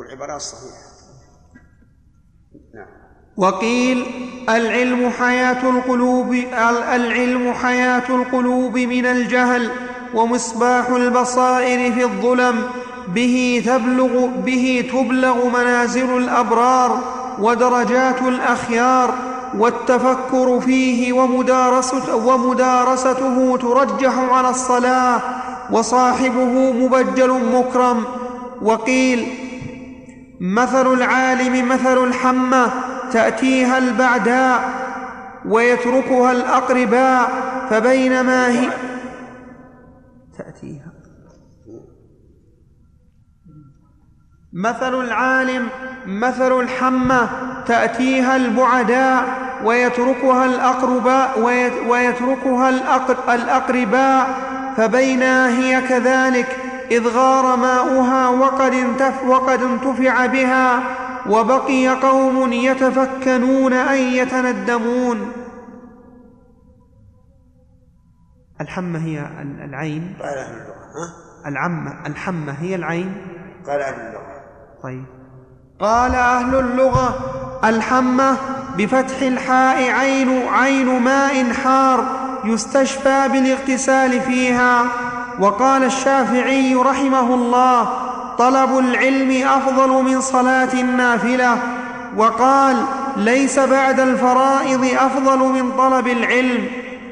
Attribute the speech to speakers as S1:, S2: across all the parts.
S1: العبارات الصحيحة.
S2: نعم. وقيل العلم حياة القلوب العلم حياة القلوب من الجهل ومصباح البصائر في الظلم به تبلغ به تبلغ منازل الأبرار ودرجات الأخيار والتفكر فيه ومدارسته, ومدارسته ترجح على الصلاة وصاحبه مبجل مكرم. وقيل مثل العالم مثل الحمة تأتيها البعداء ويتركها الأقرباء فبينما هي تأتيها. مثل العالم مثل الحمة تأتيها البعداء ويتركها الأقرباء ويتركها الأقرباء فبينا هي كذلك إذ غار ماؤها وقد, انتف وقد انتفع بها وبقي قوم يتفكنون أن يتندمون. الحمة هي العين.
S1: قال أهل اللغة
S2: العمة الحمة هي العين.
S1: قال أهل اللغة.
S2: طيب. قال أهل اللغة الحمة بفتح الحاء عين عين ماء حار يستشفى بالاغتسال فيها. وقال الشافعي رحمه الله طلب العلم أفضل من صلاة النافلة. وقال ليس بعد الفرائض أفضل من طلب العلم.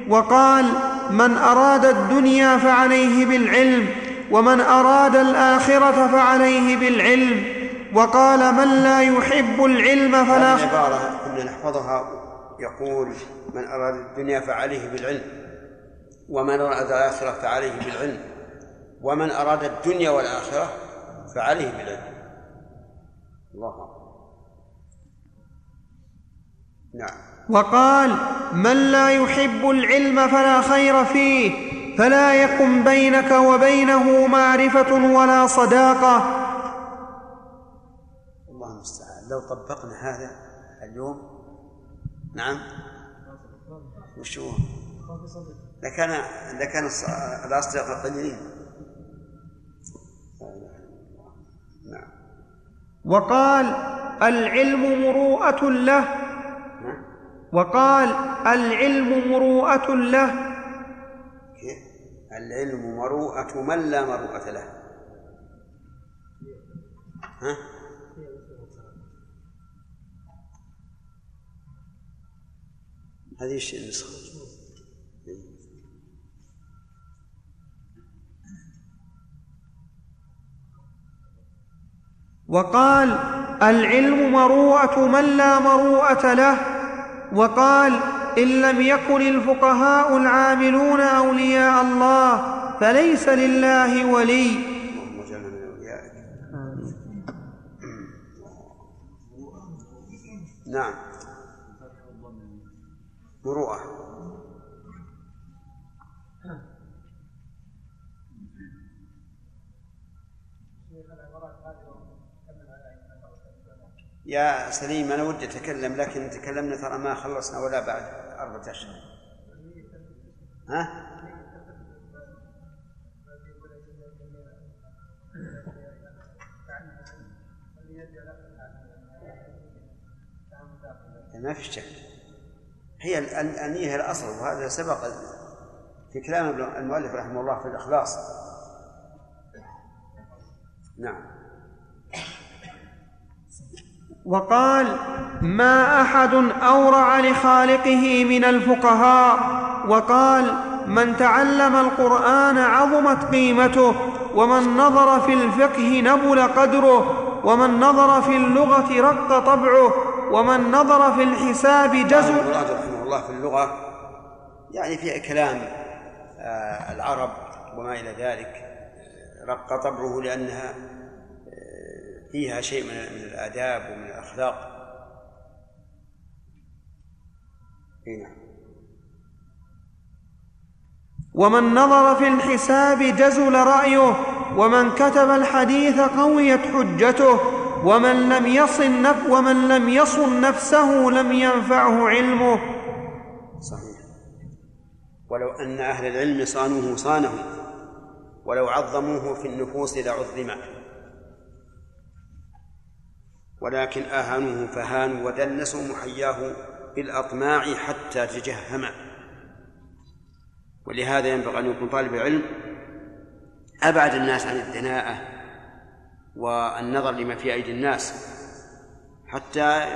S2: وقال من أراد الدنيا فعليه بالعلم ومن أراد الآخرة فعليه بالعلم. وقال من لا يحب العلم فلا
S1: العباره كنا نحفظها يقول من أراد الدنيا فعليه بالعلم. ومن اراد الآخرة فعليه بالعلم ومن أراد الدنيا والآخرة فعليه بالعلم. الله
S2: نعم. وقال من لا يحب العلم فلا خير فيه فلا يكن بينك وبينه معرفة ولا صداقة.
S1: الله المستعان. لو طبقنا هذا اليوم نعم وش هو؟ لكان لكان الأصدقاء قليلين.
S2: وقال العلم مروءة له. وقال العلم مروءة له.
S1: العلم مروءة من لا مروءة له. ها؟ هذه النسخة.
S2: وقال العلم مروءة من لا مروءة له. وقال إن لم يكن الفقهاء العاملون أولياء الله فليس لله ولي.
S1: نعم. مروءة. يا سليم أنا ودي أتكلم لكن تكلمنا ترى ما خلصنا ولا بعد أربعة أشهر ها؟ ما في شك. هي النية الأصل وهذا سبق في كلام المؤلف رحمه الله في الإخلاص. نعم.
S2: وقال ما أحد أورع لخالقه من الفقهاء. وقال من تعلم القرآن عظمت قيمته ومن نظر في الفقه نبل قدره ومن نظر في اللغة رق طبعه ومن نظر في الحساب
S1: المراد رحمه الله في اللغة يعني في كلام آه، العرب وما إلى ذلك رق طبعه لأنها فيها شيء من من الآداب ومن الأخلاق.
S2: نعم. ومن نظر في الحساب جزل رأيه ومن كتب الحديث قويت حجته ومن لم يصن نف ومن لم يصن نفسه لم ينفعه علمه.
S1: صحيح. ولو أن أهل العلم صانوه صانه ولو عظموه في النفوس لعظم ولكن أهانوه فهانوا ودنسوا محياه بالأطماع حتى تجهم. ولهذا ينبغي أن يكون طالب العلم أبعد الناس عن الدناءة والنظر لما في أيدي الناس حتى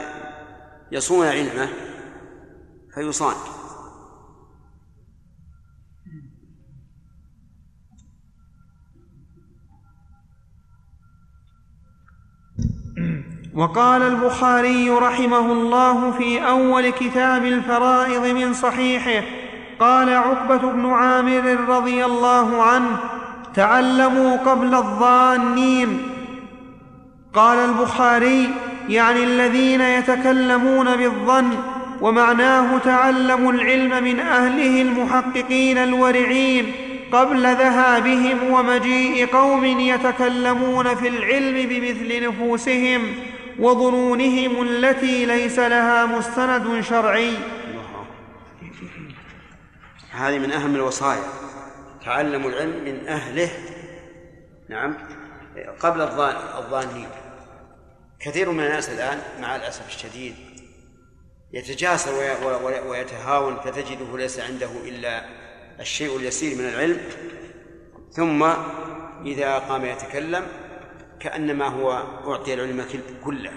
S1: يصون علمه فيصان.
S2: وقال البخاري رحمه الله في أول كتاب الفرائض من صحيحه قال عقبة بن عامر رضي الله عنه تعلموا قبل الظانين. قال البخاري يعني الذين يتكلمون بالظن ومعناه تعلموا العلم من أهله المحققين الورعين قبل ذهابهم ومجيء قوم يتكلمون في العلم بمثل نفوسهم. وظنونهم التي ليس لها مستند شرعي.
S1: هذه من أهم الوصايا تعلموا العلم من أهله. نعم. قبل الظانين. كثير من الناس الآن مع الأسف الشديد يتجاسر ويتهاون فتجده ليس عنده إلا الشيء اليسير من العلم. ثم إذا قام يتكلم كأنما هو أعطي العلم كله.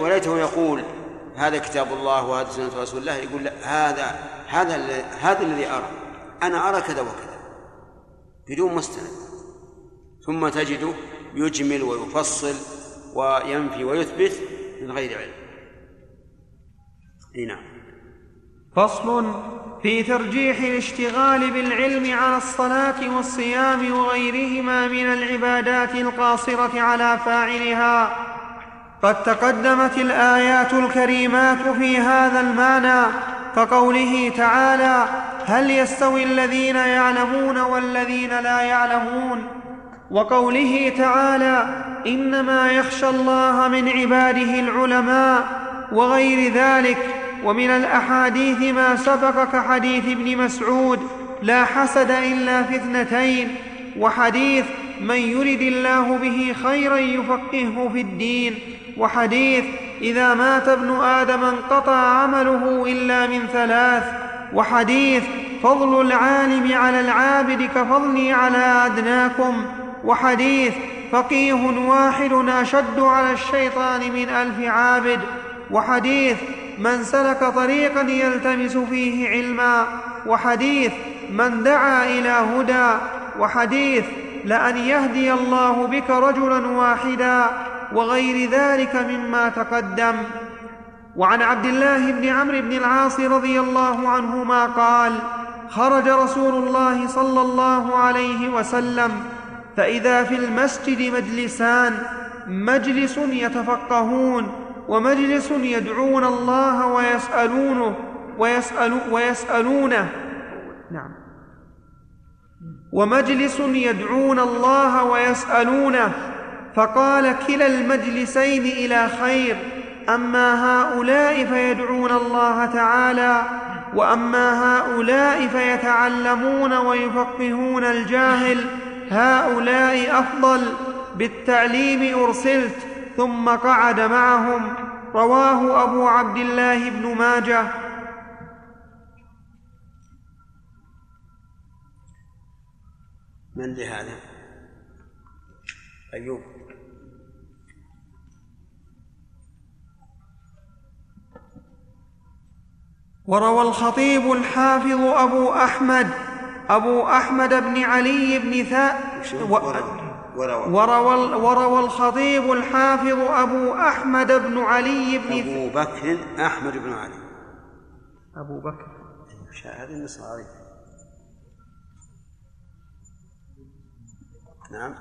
S1: وليته يقول هذا كتاب الله وهذا سنة رسول الله يقول لا هذا هذا هذا الذي أرى. أنا أرى كذا وكذا. بدون مستند. ثم تجده يجمل ويفصل وينفي ويثبت من غير علم. نعم.
S2: فصل في ترجيح الاشتغال بالعلم على الصلاة والصيام وغيرهما من العبادات القاصرة على فاعلها. قد تقدمت الآيات الكريمات في هذا المعنى كقوله تعالى هل يستوي الذين يعلمون والذين لا يعلمون؟ وقوله تعالى إنما يخشى الله من عباده العلماء وغير ذلك. ومن الأحاديث ما سبق كحديث ابن مسعود لا حسد إلا في اثنتين وحديث من يرد الله به خيرا يفقهه في الدين وحديث إذا مات ابن آدم انقطع عمله إلا من ثلاث وحديث فضل العالم على العابد كفضلي على أدناكم وحديث فقيه واحد أشد على الشيطان من ألف عابد وحديث من سلك طريقا يلتمس فيه علما وحديث من دعا إلى هدى وحديث لأن يهدي الله بك رجلا واحدا وغير ذلك مما تقدم. وعن عبد الله بن عمرو بن العاص رضي الله عنهما قال خرج رسول الله صلى الله عليه وسلم فإذا في المسجد مجلسان مجلس يتفقهون ومجلس يدعون الله ويسألونه ويسأل ويسألونه. نعم. ومجلس يدعون الله ويسألونه. فقال كلا المجلسين إلى خير. أما هؤلاء فيدعون الله تعالى. وأما هؤلاء فيتعلمون ويفقهون الجاهل. هؤلاء أفضل. بالتعليم أرسلت. ثم قعد معهم رواه أبو عبد الله بن ماجه.
S1: من لهذا؟ أيوب.
S2: وروى الخطيب الحافظ أبو أحمد أبو أحمد بن علي بن ثاء وروى وروى, وروى الخطيب الحافظ أبو أحمد بن علي بن
S1: أبو بكر أحمد بن علي.
S2: أبو بكر.
S1: هذه النصاري. نعم.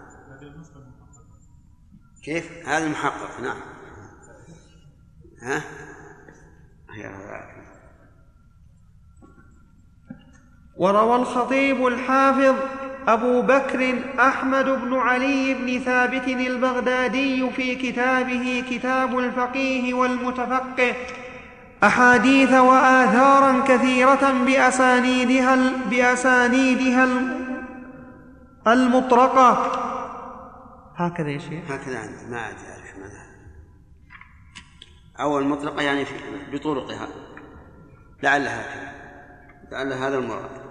S1: كيف؟ هذا المحقق نعم. ها؟
S2: وروى الخطيب الحافظ أبو بكر أحمد بن علي بن ثابت البغدادي في كتابه كتاب الفقيه والمتفقه أحاديث وآثارا كثيرة بأسانيدها بأسانيدها المطرقة. هكذا يا شيخ.
S1: هكذا عندي ما أعرف معناها أو المطلقة يعني بطرقها. لعل هكذا. لعل هذا المراد.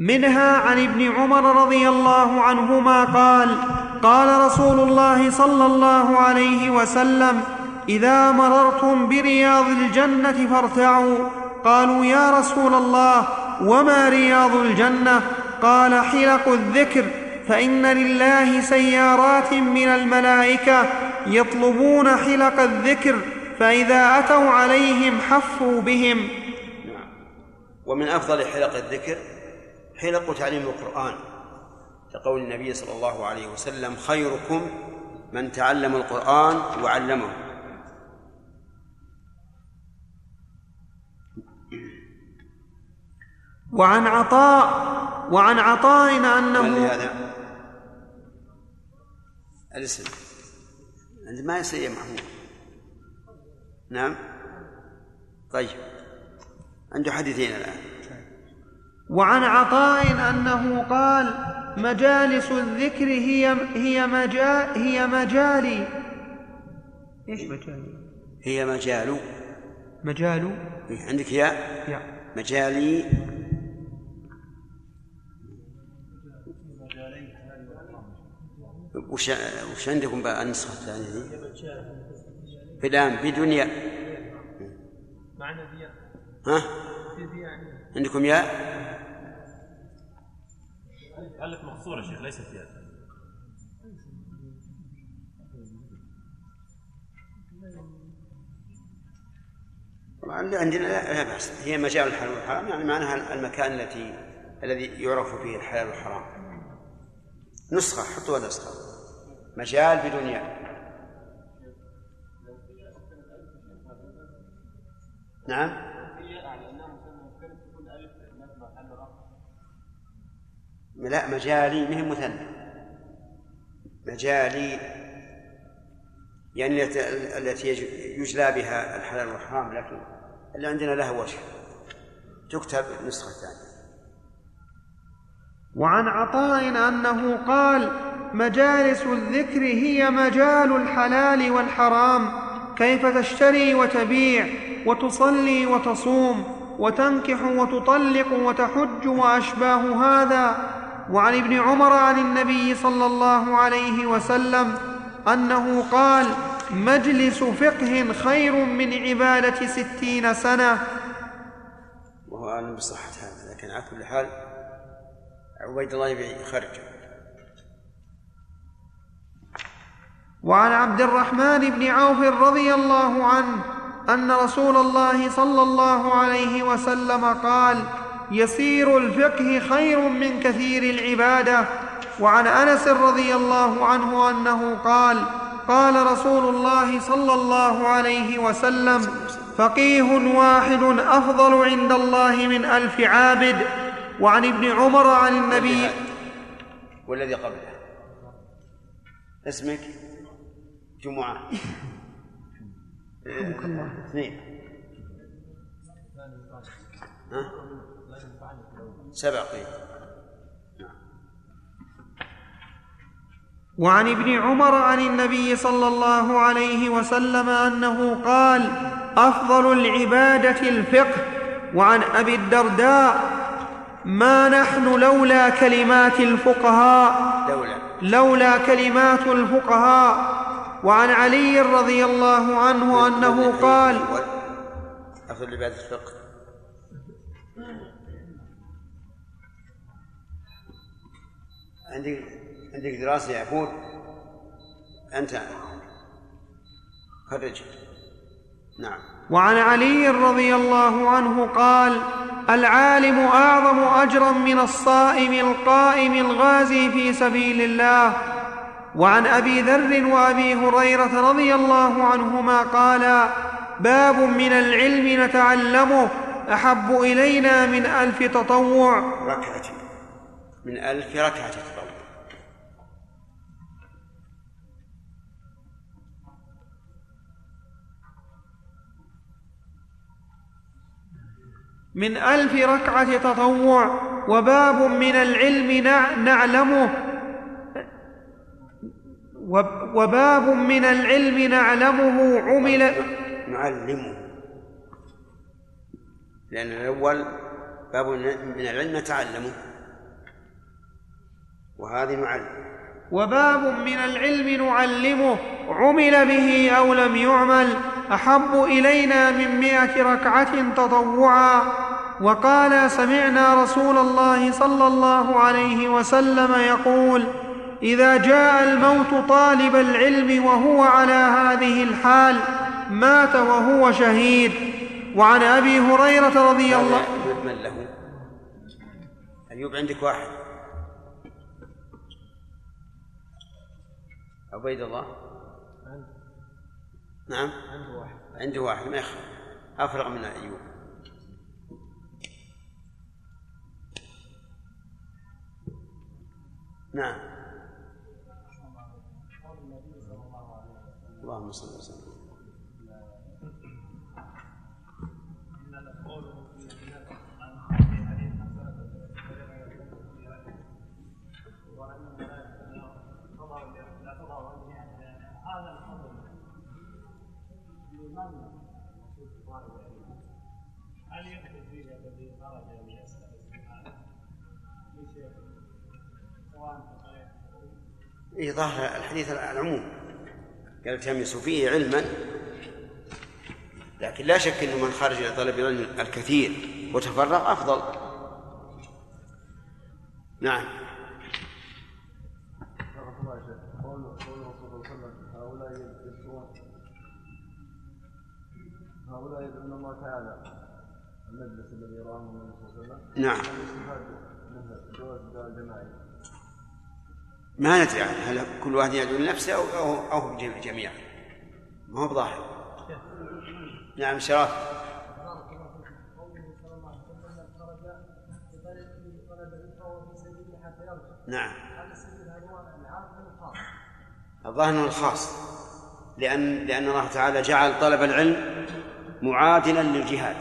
S2: منها عن ابن عمر رضي الله عنهما قال قال رسول الله صلى الله عليه وسلم إذا مررتم برياض الجنة فارتعوا. قالوا يا رسول الله وما رياض الجنة؟ قال حلق الذكر فإن لله سيارات من الملائكة يطلبون حلق الذكر فإذا أتوا عليهم حفوا بهم.
S1: نعم. ومن أفضل حلق الذكر حلق تعليم القرآن لقول النبي صلى الله عليه وسلم خيركم من تعلم القرآن وعلمه.
S2: وعن عطاء وعن عطاء أنه
S1: هذا. الاسم. ما يصير يا محمود. نعم. طيب. عنده حديثين الآن.
S2: وعن عطاء أنه قال مجالس الذكر هي هي مجال هي مجالي. إيش مجالي؟
S1: هي مجال.
S2: مجال.
S1: عندك ياء؟
S2: يا
S1: مجالي. وش وش عندكم بقى؟ النسخة الثانية دي؟ ياء.
S3: معنى بياء.
S1: ها؟
S3: في بياء
S1: عندكم ياء؟
S3: ألف مقصورة شيخ ليست ياء
S1: طبعا عندنا لا, لا بأس. هي مجال الحلال والحرام يعني معناها المكان التي الذي يعرف فيه الحلال والحرام. نسخة حطوا نسخة. مجال بدون ياء نعم؟ لا مجالي مهم مثنى. مجالي يعني التي- التي يج- يجلى بها الحلال والحرام لكن اللي عندنا له وجه. تكتب النسخة الثانية.
S2: وعن عطاء أنه قال مجالس الذكر هي مجال الحلال والحرام. كيف تشتري وتبيع وتصلي وتصوم وتنكح وتطلق وتحج وأشباه هذا؟ وعن ابن عمر عن النبي صلى الله عليه وسلم أنه قال مجلس فقه خير من عبادة ستين سنة.
S1: وهو أعلم بصحة هذا لكن على كل حال عبيد الله يبي يخرج
S2: وعن عبد الرحمن بن عوف رضي الله عنه أن رسول الله صلى الله عليه وسلم قال يسير الفقه خير من كثير العبادة. وعن أنس رضي الله عنه أنه قال قال رسول الله صلى الله عليه وسلم فقيه واحد أفضل عند الله من ألف عابد. وعن ابن عمر عن النبي
S1: والذي قبله. اسمك؟ جمعة. اثنين. ها؟ سبع قيل.
S2: وعن ابن عمر عن النبي صلى الله عليه وسلم أنه قال أفضل العبادة الفقه. وعن أبي الدرداء ما نحن لولا كلمات الفقهاء.
S1: دولة
S2: لولا كلمات الفقهاء. وعن علي رضي الله عنه أنه قال
S1: أفضل عبادة الفقه. عندك عندك دراسة يا عبود أنت. خرج. نعم.
S2: وعن علي رضي الله عنه قال العالم أعظم أجرا من الصائم القائم الغازي في سبيل الله. وعن أبي ذر وأبي هريرة رضي الله عنهما قالا باب من العلم نتعلمه أحب إلينا من ألف تطوع.
S1: ركعة من ألف ركعة تطوع
S2: من ألف ركعة تطوع وباب من العلم نعلمه. وباب من العلم نعلمه عمل.
S1: نعلمه. لأن الأول باب من العلم نتعلمه. وهذه نعلم.
S2: وباب من العلم نعلمه عمل به أو لم يعمل أحب إلينا من مائة ركعة تطوعا. وقال سمعنا رسول الله صلى الله عليه وسلم يقول إذا جاء الموت طالب العلم وهو على هذه الحال مات وهو شهيد. وعن أبي هريرة رضي الله
S1: من له. ايوب عندك واحد. عبيد الله؟ نعم. عنده واحد. عنده واحد ما يخاف أفرغ من أيوب. نعم. اللهم صل وسلم. إيه ظاهر الحديث العموم. قال التمسوا فيه علما لكن لا شك إنه من خرج إلى طلب العلم الكثير وتفرغ أفضل. نعم. هؤلاء يدعون الله تعالى. المجلس الذي يراه النبي صلى الله عليه وسلم. نعم. جواز الجماعي ما ندري عنه هل كل واحد يدعو لنفسه أو أو, أو جميعا؟ ما هو بظاهر. نعم شرف. نعم. الظاهر الخاص. لأن لأن الله تعالى جعل طلب العلم معادلا للجهاد.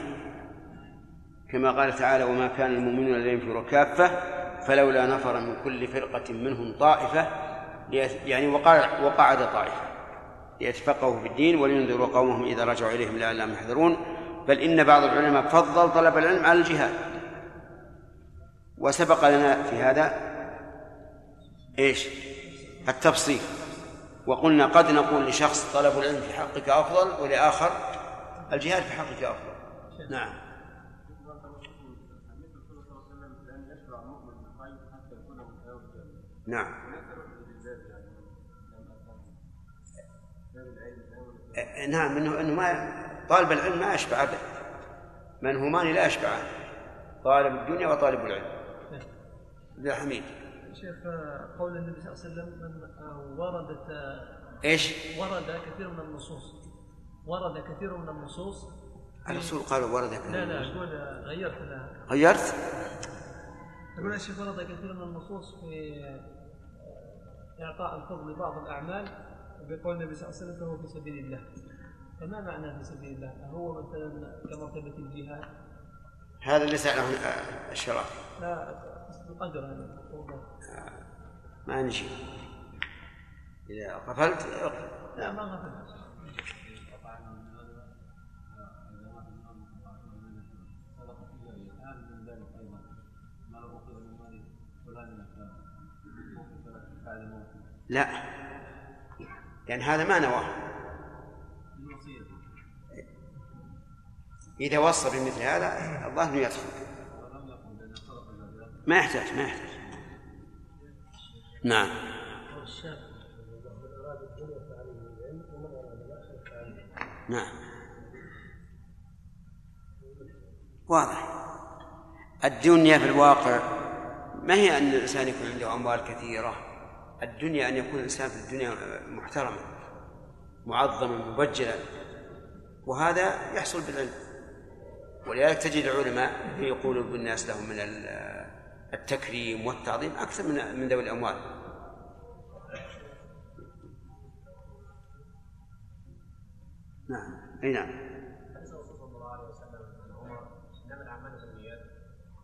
S1: كما قال تعالى وما كان المؤمنون لينفروا كافة فلولا نفر من كل فرقة منهم طائفة يعني وقع وقعد طائفة ليتفقهوا في الدين ولينذروا قومهم إذا رجعوا إليهم لعلهم يحذرون. بل إن بعض العلماء فضل طلب العلم على الجهاد. وسبق لنا في هذا إيش؟ التفصيل. وقلنا قد نقول لشخص طلب العلم في حقك أفضل ولآخر الجهاد في حقك أفضل نعم. نعم. نعم انه إنه ما طالب العلم ما أشبع ابدا منهومان لا يشبعان طالب الدنيا وطالب العلم. عبد حميد.
S3: شيخ قول النبي صلى الله عليه وسلم من وردت
S1: إيش؟
S3: ورد كثير من النصوص. ورد كثير من النصوص.
S1: الرسول قال ورد
S3: كثير لا لا أقول غيرت
S1: غيرت؟
S3: يقول الشيخ ورد كثير من النصوص في إعطاء الفضل لبعض الأعمال بقول النبي صلى الله عليه وسلم فهو في سبيل الله. فما معنى في سبيل الله؟ هو مثلا كمرتبة الجهاد؟
S1: هذا ليس له الشرف
S3: لا الأجر يعني.
S1: ما نجي. إذا غفلت
S3: لا ما غفلت.
S1: لا. لأن هذا ما نواه. إذا وصى بمثل هذا أنه يدخل. ما يحتاج ما يحتاج. نعم. نعم. واضح. الدنيا في الواقع ما هي أن الإنسان يكون عنده أموال كثيرة؟ الدنيا أن يكون الإنسان في الدنيا محترما معظما مبجلا. وهذا يحصل بالعلم. ولذلك تجد العلماء يقول بالناس لهم من التكريم والتعظيم أكثر من من ذوي الأموال. نعم. أي نعم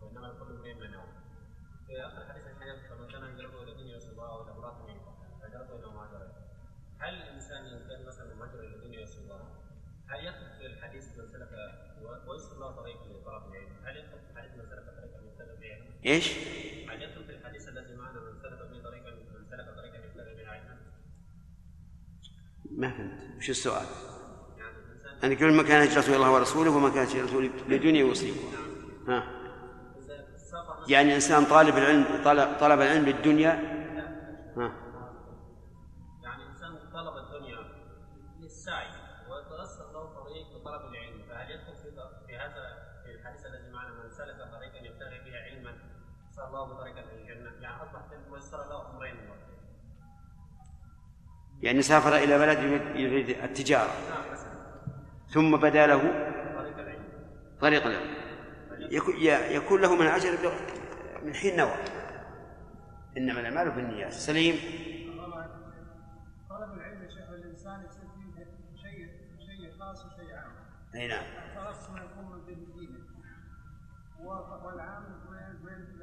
S4: وانما لكل امرئ ما نوى في اخر حديث الحياة فمن كان هجرته إلى الدنيا يصيبها أو إلى امراه هجرته إلى ما هاجر هل الانسان ان كان مثلا مهاجر إلى الدنيا يصيبها هل يدخل في الحديث من سلك ويسر الله طريق لطلب العلم هل يدخل في الحديث من سلك طريقا يبتغي به علما؟
S1: إيش؟
S4: هل يدخل في الحديث الذي معنا من سلك به طريقا من سلك طريقا يبتغي به علما؟
S1: ما فهمت. وش السؤال؟
S4: يعني
S1: أنا كل ما كان هجرته إلى الله ورسوله وما كانت هجرته لدنيا يصيبها ها؟
S4: إذا سافر
S1: يعني إنسان طالب العلم طلب العلم للدنيا؟ ها
S4: يعني انسان طلب الدنيا للسعي ويتيسر له طريق لطلب العلم فهل يدخل في في هذا في الحديث الذي معنا من سلك طريقا يبتغي به علما صار الله إلى يعني له أمرين.
S1: يعني سافر إلى بلد يريد- التجارة.
S4: نعم
S1: ثم بدا له
S4: طريق العلم.
S1: طريق العلم. يكون- له من أجل من حين نوى. إنما الأعمال بالنيات. سليم.
S5: طلب العلم يا شيخ الإنسان يصير فيه شيء شيء خاص وشيء عام.
S1: أي نعم.
S5: خاص ما يكون من دين دينه والعام وين وين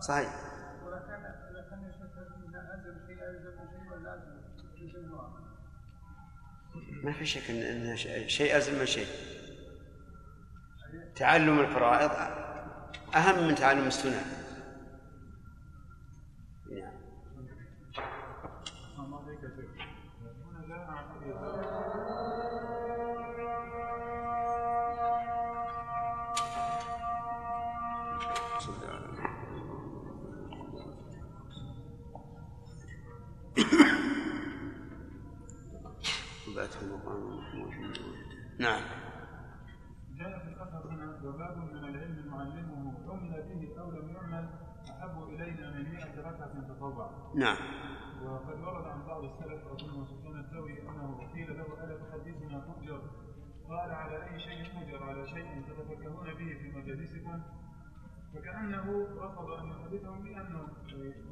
S1: صحيح. ما في شك ان شيء أزل من شيء. تعلم الفرائض أهم من تعلم السنن نعم.
S6: جاء في الأثر هنا وباب من العلم معلمه عمل به أو لم يعمل أحب إلينا من مئة ركعة تطوع.
S1: نعم.
S6: وقد ورد عن بعض السلف أظن سفيان الثوري أنه قيل له ألا تحدثنا تؤجر قال على أي شيء أجر على شيء تتفكهون به في مجالسكم؟ فكأنه رفض أن يحدثهم بأنهم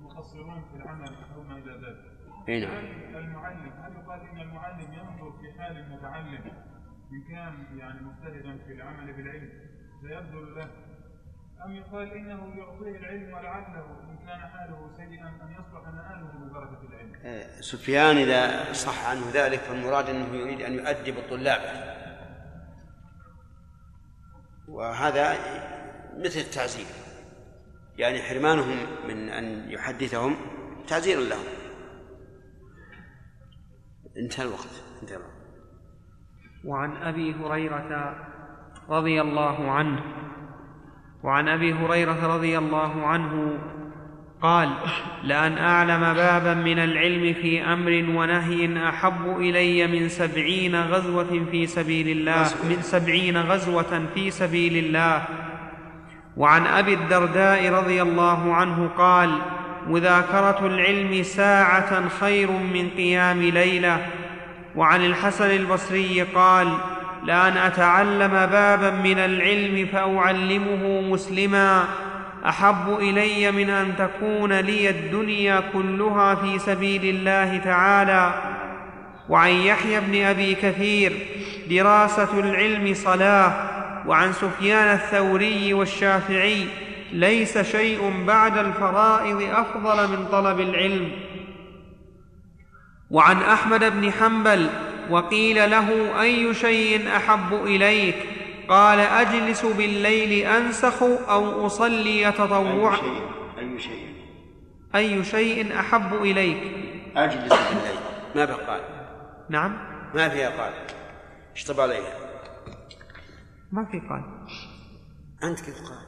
S6: مقصرون في العمل أو ما إلى ذلك.
S1: اي نعم.
S6: المعلم هل يقال إن المعلم ينظر في حال المتعلم؟ إن كان يعني مجتهدا في العمل بالعلم فيبذل له. أم يقال إنه يعطيه العلم ولعله إن كان حاله سيئا أن يصلح مآله ببركة العلم.
S1: آه، سفيان إذا صح عنه ذلك فالمراد أنه يريد أن يؤدب طلابه. وهذا مثل التعزير. يعني حرمانهم من أن يحدثهم تعزير لهم. انتهى الوقت. انتهى الوقت.
S2: وعن أبي هريرة رضي الله عنه وعن أبي هريرة رضي الله عنه قال لأن أعلم بابا من العلم في أمر ونهي أحب إلي من سبعين غزوة في سبيل الله من سبعين غزوة في سبيل الله. وعن أبي الدرداء رضي الله عنه قال مذاكرة العلم ساعة خير من قيام ليلة وعن الحسن البصري قال لأن أتعلم بابا من العلم فأعلمه مسلما. أحب إلي من أن تكون لي الدنيا كلها في سبيل الله تعالى. وعن يحيى بن أبي كثير دراسة العلم صلاة. وعن سفيان الثوري والشافعي ليس شيء بعد الفرائض أفضل من طلب العلم. وعن أحمد بن حنبل وقيل له أي شيء أحب إليك؟ قال أجلس بالليل أنسخ أو أصلي تطوعا
S1: أي شيء
S2: أي شيء. أحب إليك؟
S1: أجلس بالليل. ما بقى قال
S2: نعم.
S1: ما فيها قال. اشطب عليها
S2: ما في قال.
S1: أنت كيف قال؟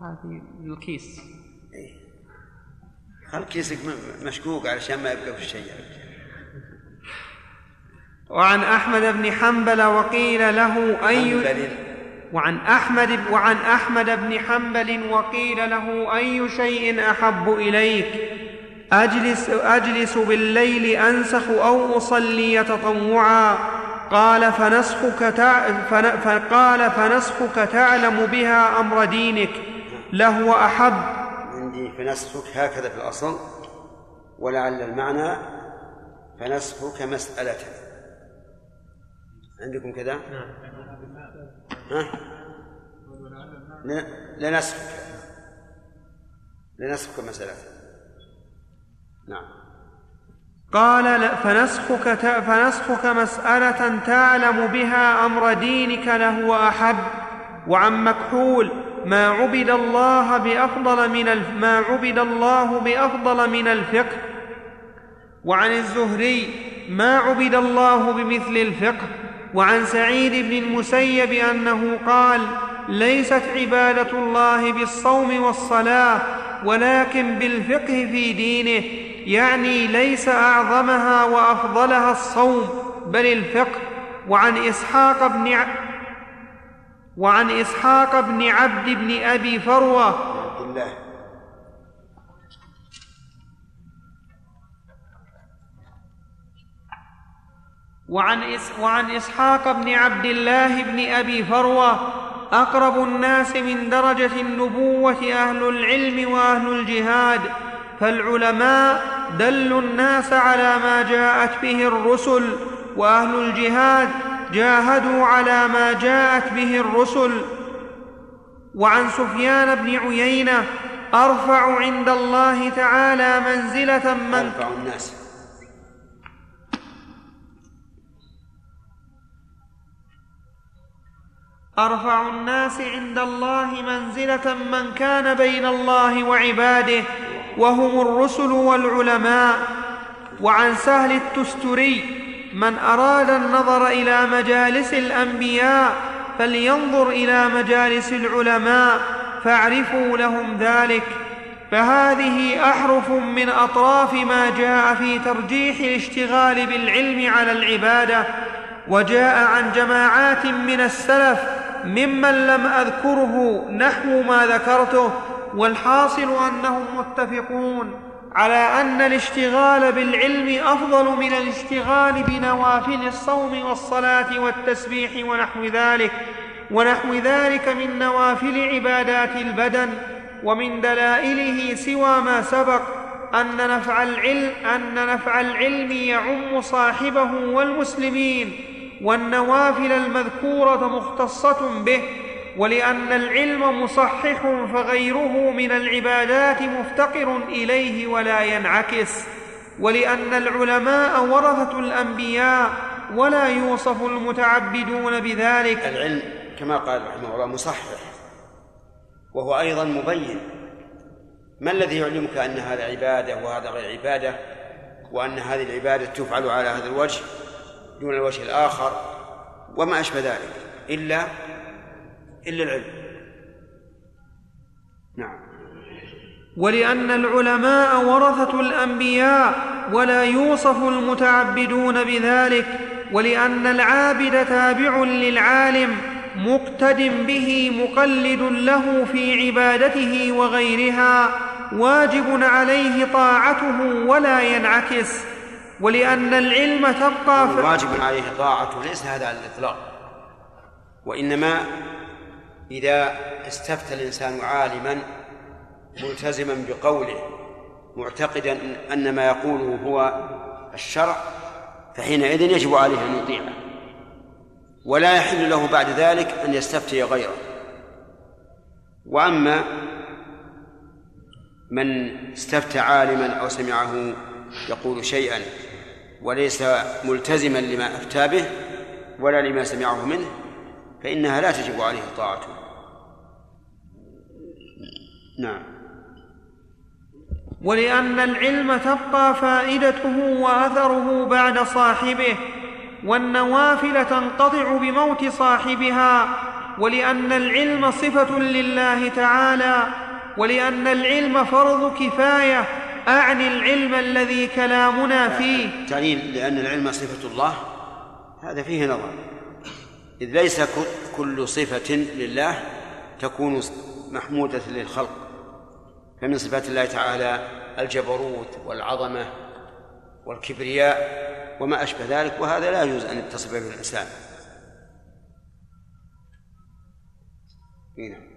S2: هذه الكيس.
S1: خل كيسك مشكوك علشان ما يبقى في الشيء
S2: وعن أحمد بن حنبل وقيل له
S1: حنبل.
S2: وعن أحمد وعن أحمد بن حنبل وقيل له أي شيء أحب إليك اجلس أجلس بالليل أنسخ أو أصلي تطوعا قال فنسخك. فقال فنسخك تعلم بها أمر دينك لهو
S1: أحب فنسخك هكذا في الأصل ولعل المعنى فنسخك مسألة. عندكم كذا؟
S3: نعم.
S1: ها؟ لنسفك. لنسفك مسألة. نعم.
S2: قال فنسخك فنسخك مسألة تعلم بها أمر دينك لهو أحب وعن مكحول. ما عبد الله بأفضل من الف ما عبد الله بأفضل من الفقه وعن الزهري ما عبد الله بمثل الفقه وعن سعيد بن المسيب أنه قال ليست عبادة الله بالصوم والصلاة ولكن بالفقه في دينه يعني ليس أعظمها وأفضلها الصوم بل الفقه وعن إسحاق بن. وعن إسحاق بن عبد بن أبي فروة
S1: عبد الله.
S2: وعن, إس وعن إسحاق بن عبد الله بن أبي فروة أقرب الناس من درجة النبوة أهل العلم وأهل الجهاد فالعلماء دلوا الناس على ما جاءت به الرسل وأهل الجهاد جاهدوا على ما جاءت به الرسل. وعن سفيان بن عيينة أرفع عند الله تعالى منزلة من
S1: أنفع الناس.
S2: أرفع الناس عند الله منزلة من كان بين الله وعباده وهم الرسل والعلماء. وعن سهل التستري من أراد النظر إلى مجالس الأنبياء فلينظر إلى مجالس العلماء فاعرفوا لهم ذلك. فهذه أحرف من أطراف ما جاء في ترجيح الاشتغال بالعلم على العبادة وجاء عن جماعات من السلف ممن لم أذكره نحو ما ذكرته والحاصل أنهم متفقون. على أن الاشتغال بالعلم أفضل من الاشتغال بنوافل الصوم والصلاة والتسبيح ونحو ذلك ونحو ذلك من نوافل عبادات البدن ومن دلائله سوى ما سبق أن نفع العلم أن نفع العلم يعم صاحبه والمسلمين والنوافل المذكورة مختصة به ولأن العلم مصحح فغيره من العبادات مفتقر إليه ولا ينعكس. ولأن العلماء ورثة الأنبياء ولا يوصف المتعبدون بذلك.
S1: العلم كما قال رحمه الله مصحح وهو أيضا مبين. ما الذي يعلمك أن هذا عبادة وهذا غير عبادة وأن هذه العبادة تفعل على هذا الوجه دون الوجه الآخر وما أشبه ذلك إلا إلا العلم. نعم.
S2: ولأن العلماء ورثة الأنبياء ولا يوصف المتعبدون بذلك ولأن العابد تابع للعالم مقتد به مقلد له في عبادته وغيرها واجب عليه طاعته ولا ينعكس. ولأن العلم تبقى.
S1: واجب عليه طاعته ليس هذا على الإطلاق. وإنما إذا استفتى الإنسان عالما ملتزما بقوله معتقدا أن ما يقوله هو الشرع فحينئذ يجب عليه أن يطيعه. ولا يحل له بعد ذلك أن يستفتي غيره. وأما من استفتى عالما أو سمعه يقول شيئا وليس ملتزما لما أفتى به ولا لما سمعه منه فإنها لا تجب عليه طاعته. نعم.
S2: ولأن العلم تبقى فائدته وأثره بعد صاحبه والنوافل تنقطع بموت صاحبها ولأن العلم صفة لله تعالى ولأن العلم فرض كفاية أعني العلم الذي كلامنا فيه.
S1: تعليل لأن العلم صفة الله هذا فيه نظر. إذ ليس كل صفة لله تكون محمودة للخلق. فمن صفات الله تعالى الجبروت والعظمة والكبرياء وما أشبه ذلك وهذا لا يجوز أن يتصف به الإنسان. نعم.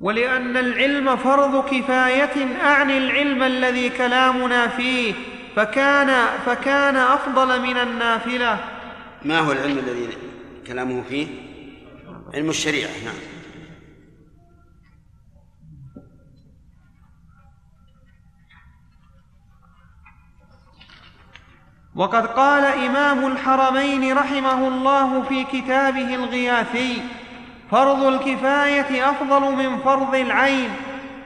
S2: ولأن العلم فرض كفاية أعني العلم الذي كلامنا فيه فكان فكان أفضل من النافلة.
S1: ما هو العلم الذي كلامه فيه؟ علم الشريعة نعم.
S2: وقد قال إمام الحرمين رحمه الله في كتابه الغياثي فرض الكفاية أفضل من فرض العين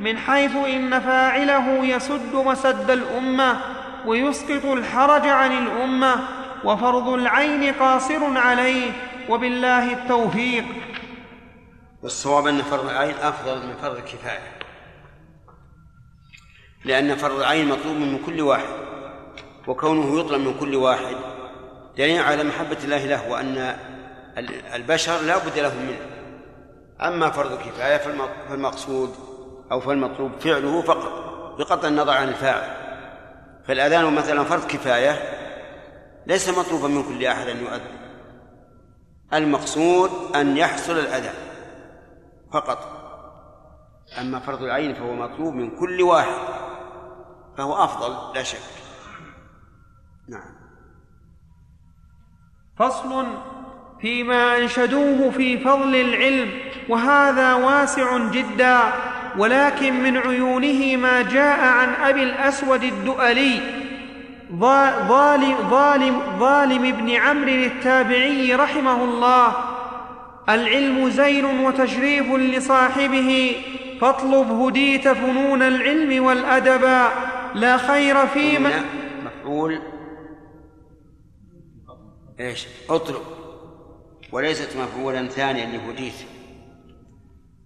S2: من حيث إن فاعله يسد مسد الأمة ويسقط الحرج عن الأمة وفرض العين قاصر عليه وبالله التوفيق.
S1: والصواب أن فرض العين أفضل من فرض الكفاية لأن فرض العين مطلوب من كل واحد. وكونه يطلب من كل واحد دليل على محبة الله له وأن البشر لا بد لهم منه. أما فرض الكفاية فالمقصود أو فالمطلوب فعله فقط بقطع النظر عن الفاعل. فالأذان مثلا فرض كفاية ليس مطلوبا من كل أحد أن يؤذن. المقصود أن يحصل الأذان فقط. أما فرض العين فهو مطلوب من كل واحد فهو أفضل لا شك. نعم.
S2: فصل فيما أنشدوه في فضل العلم وهذا واسع جدا ولكن من عيونه ما جاء عن أبي الأسود الدؤلي ظالم, ظالم, ظالم بن عمرو التابعي رحمه الله. العلم زين وتشريف لصاحبه فاطلب هديت فنون العلم والأدب لا خير في من
S1: مفعول. إيش؟ اطلب. وليست مفعولا ثانيا لهديت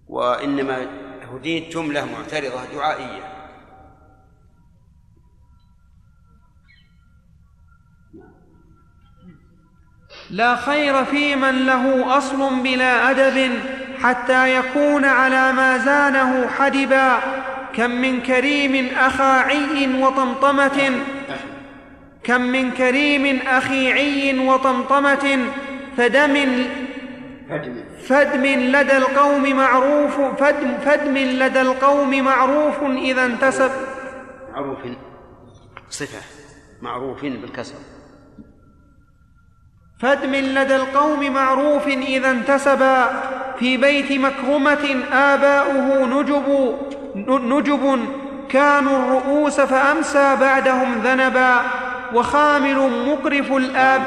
S1: وإنما هديت جمله معترضة دعائية.
S2: لا خير في من له أصل بلا أدب حتى يكون على ما زانه حدبا. كم من كريم أخاعي وطمطمة كم من كريم اخيعي وطمطمة فدم فدم لدى القوم معروف فدم, فدم لدى القوم معروف إذا انتسب.
S1: معروف صفة معروف بالكسر.
S2: فدم لدى القوم معروف إذا انتسبا في بيت مكرمة آباؤه نجب نجب كانوا الرؤوس فأمسى بعدهم ذنبا. وخامل مقرف الآب.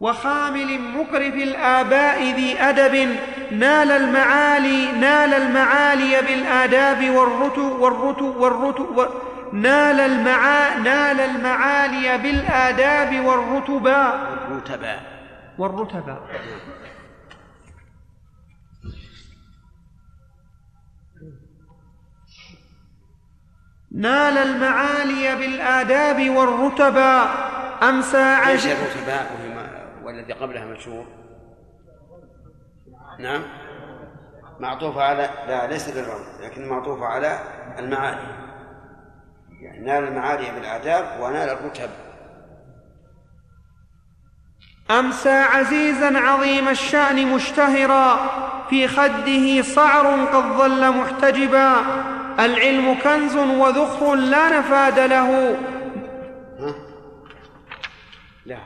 S2: وخامل مقرف الآباء ذي أدب. نال المعالي نال المعالي بالآداب والرتو والرتو والرتو نال المعا نال المعالي بالآداب والرتبا
S1: والرتبا
S2: والرتبا نال المعالي بالآداب والرتبا أمسى
S1: إيش
S2: عجل
S1: الرتباء والذي قبلها مشهور نعم. معطوفة على لا ليس بالرمز لكن معطوفة على المعالي. يعني نال المعالي بالآداب ونال الرتب.
S2: أمسى عزيزا عظيم الشأن مشتهرا في خده صعر قد ظل محتجبا. العلم كنز وذخر لا نفاد له؟
S1: لا.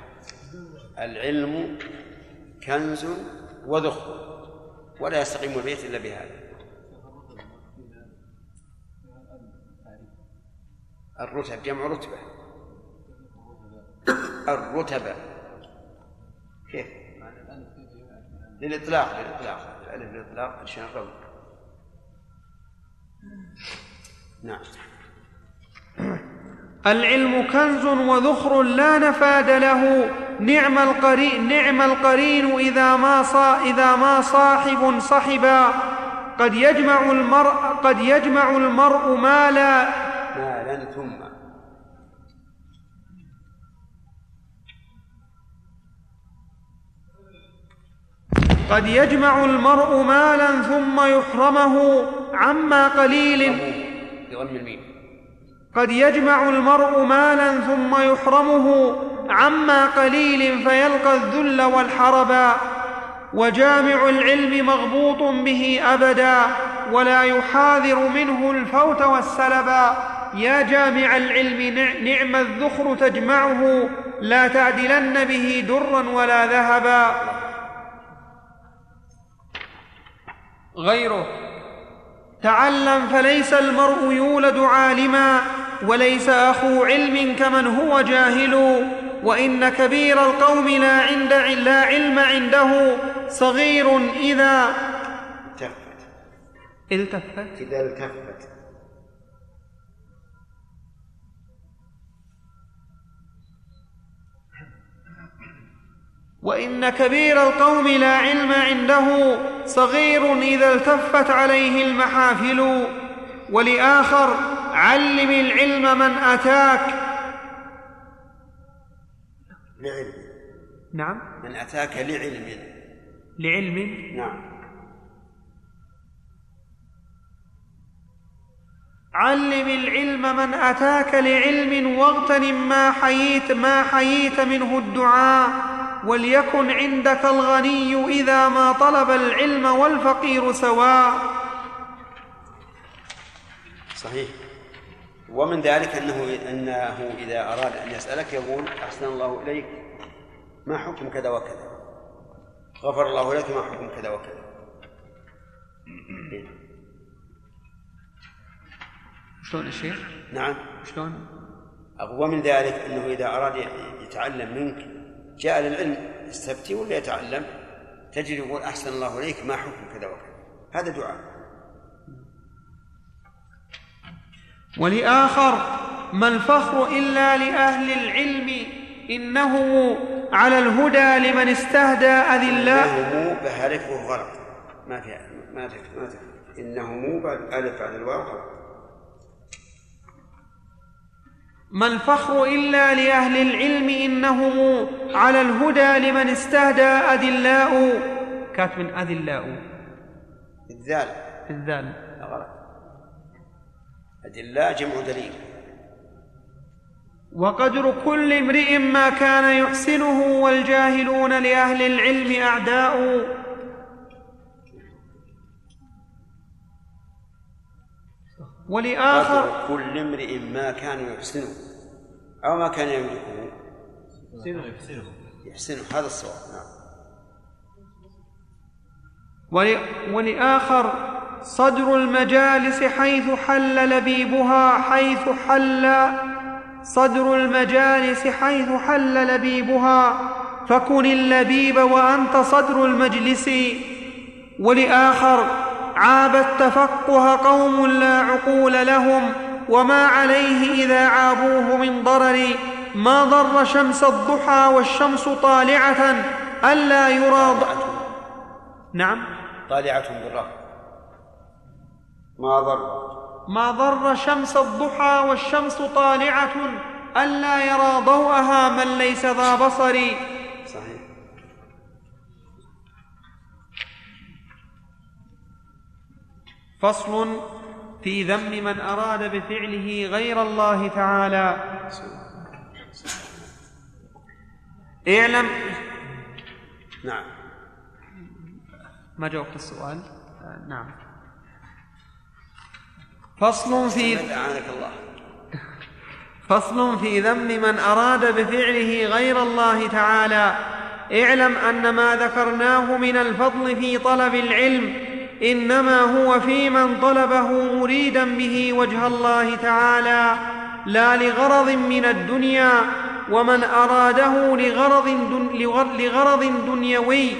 S1: العلم كنز وذخر. ولا يستقيم البيت إلا بهذا. الرتب جمع رتبة. الرتبة كيف؟ للإطلاق للإطلاق. الألف للإطلاق عشان القول نعم.
S2: العلم كنز وذخر لا نفاد له. نعم القرين نعم القرين إذا ما صا إذا ما صاحب صحبا. قد يجمع المرء قد يجمع المرء ما لا
S1: مالا ثم.
S2: قد يجمع المرء مالا ثم يحرمه. عما قليل
S1: بضم الميم.
S2: قد يجمع المرء مالا ثم يحرمه عما قليل فيلقى الذل والحربا وجامع العلم مغبوط به أبدا ولا يحاذر منه الفوت والسلبا يا جامع العلم نعم الذخر تجمعه لا تعدلن به درا ولا ذهبا. غيره. تعلم فليس المرء يولد عالما وليس أخو علم كمن هو جاهل وإن كبير القوم لا عند لا علم عنده صغير إذا
S1: التفت.
S2: التفت.
S1: إذا التفت.
S2: وإن كبير القوم لا علم عنده صغير إذا التفت عليه المحافل. ولآخر علم العلم من أتاك.
S1: لعلم.
S2: نعم.
S1: من أتاك لعلم.
S2: لعلم.
S1: نعم.
S2: علم العلم من أتاك لعلم واغتنم ما حييت ما حييت منه الدعاء. وليكن عندك الغني إذا ما طلب العلم والفقير سواء.
S1: صحيح. ومن ذلك أنه أنه إذا أراد أن يسألك يقول أحسن الله إليك ما حكم كذا وكذا. غفر الله لك ما حكم كذا وكذا.
S2: شلون يا شيخ؟
S1: نعم.
S2: شلون؟
S1: ومن ذلك أنه إذا أراد يتعلم منك جاء للعلم يستفتي ولا يتعلم؟ تجد يقول أحسن الله إليك ما حكم كذا وكذا. هذا دعاء.
S2: ولآخر ما الفخر إلا لأهل العلم؟ إنه على الهدى لمن استهدى أذلاء
S1: إنه مو بألف وهو غلط. ما في ما في ما في إنه مو بألف على الواو. غلط
S2: ما الفخر إلا لأهل العلم إنهم على الهدى لمن استهدى أدلاء. كاتب أذلاء
S1: الذال.
S2: الذال.
S1: غلط. أدلاء جمع دليل.
S2: وقدر كل امرئ ما كان يحسنه والجاهلون لأهل العلم أعداء. ولآخر
S1: كل امرئ ما كان يحسنه أو ما كان يملكه. يحسنه هذا الصواب نعم.
S2: ول- ولآخر صدر المجالس حيث حل لبيبها حيث حل صدر المجالس حيث حل لبيبها. فكن اللبيب وأنت صدر المجلس. ولآخر عاب التفقه قوم لا عقول لهم وما عليه إذا عابوه من ضرر. ما ضر شمس الضحى والشمس طالعة ألا يرى نعم.
S1: طالعة بالرفع ما ضر.
S2: ما ضر شمس الضحى والشمس طالعة ألا يرى ضوءها من ليس ذا بصر فصل في ذم من أراد بفعله غير الله تعالى. اعلم.
S1: نعم.
S2: ما جاوبت السؤال؟ نعم. فصل في
S1: أعانك الله.
S2: فصل في ذم من أراد بفعله غير الله تعالى. اعلم أن ما ذكرناه من الفضل في طلب العلم. إنما هو في من طلبه مريدا به وجه الله تعالى لا لغرض من الدنيا ومن أراده لغرض, دن لغر- لغرض دنيوي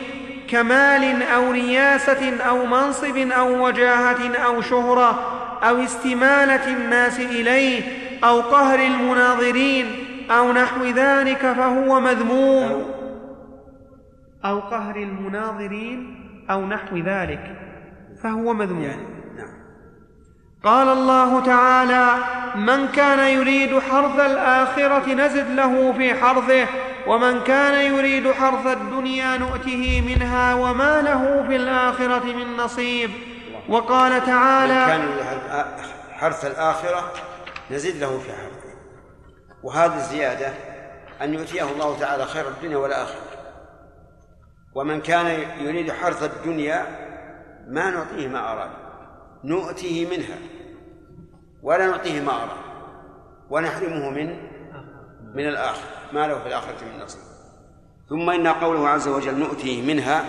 S2: كمال أو رياسة أو منصب أو وجاهة أو شهرة أو استمالة الناس إليه أو قهر المناظرين أو نحو ذلك فهو مذموم. أو قهر المناظرين أو نحو ذلك. فهو مذموم.
S1: نعم
S2: قال الله تعالى من كان يريد حرث الآخرة نزد له في حرثه ومن كان يريد حرث الدنيا نؤته منها وما له في الآخرة من نصيب. وقال
S1: من
S2: تعالى
S1: كان يريد حرث الآخرة نزيد له في حرثه. وهذه الزيادة أن يؤتيه الله تعالى خير الدنيا والآخرة. ومن كان يريد حرث الدنيا ما نعطيه ما أراد. نؤتيه منها. ولا نعطيه ما أراد. ونحرمه من من الآخرة ما له في الآخرة من نصيب. ثم إن قوله عز وجل نؤتيه منها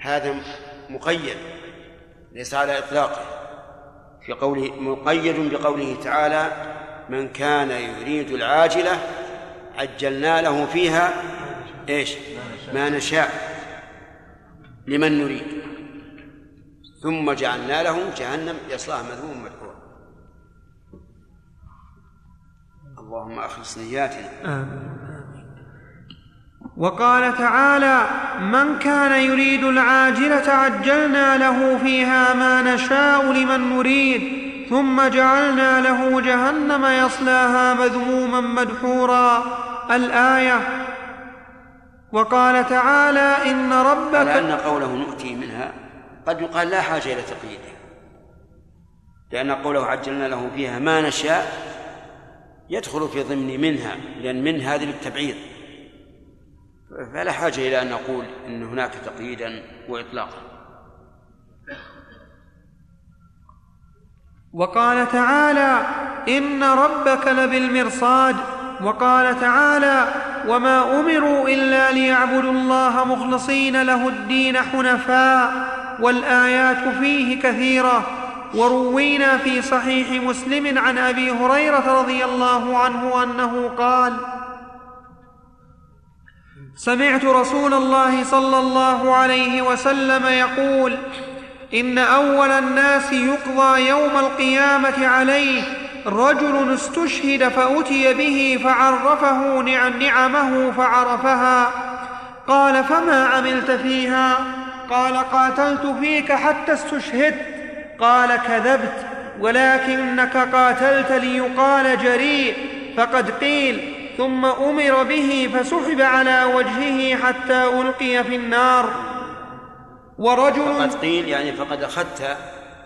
S1: هذا مقيد ليس على إطلاقه. في قوله مقيد بقوله تعالى من كان يريد العاجلة عجلنا له فيها إيش؟ ما نشاء. لمن نريد. ثم جعلنا له جهنم يصلاها مذموما مدحورا. اللهم أخلص نياتنا.
S2: آمين. وقال تعالى من كان يريد العاجلة عجلنا له فيها ما نشاء لمن نريد ثم جعلنا له جهنم يصلاها مذموما مدحورا. الآية وقال تعالى إن ربك
S1: على أن قوله نؤتي منها قد يقال لا حاجة إلى تقييده لأن قوله عجلنا له فيها ما نشاء يدخل في ضمن منها لأن من هذه للتبعيض. فلا حاجة إلى أن نقول أن هناك تقييدا وإطلاقا.
S2: وقال تعالى إن ربك لبالمرصاد. وقال تعالى وما أمروا إلا ليعبدوا الله مخلصين له الدين حنفاء والآيات فيه كثيرة وروينا في صحيح مسلم عن أبي هريرة رضي الله عنه أنه قال سمعت رسول الله صلى الله عليه وسلم يقول إن أول الناس يقضى يوم القيامة عليه رجل استشهد فأتي به فعرفه نعمه فعرفها. قال فما عملت فيها؟ قال قاتلت فيك حتى استشهدت. قال كذبت ولكنك قاتلت ليقال جريء. فقد قيل ثم أمر به فسحب على وجهه حتى ألقي في النار. ورجل
S1: فقد قيل يعني فقد أخذت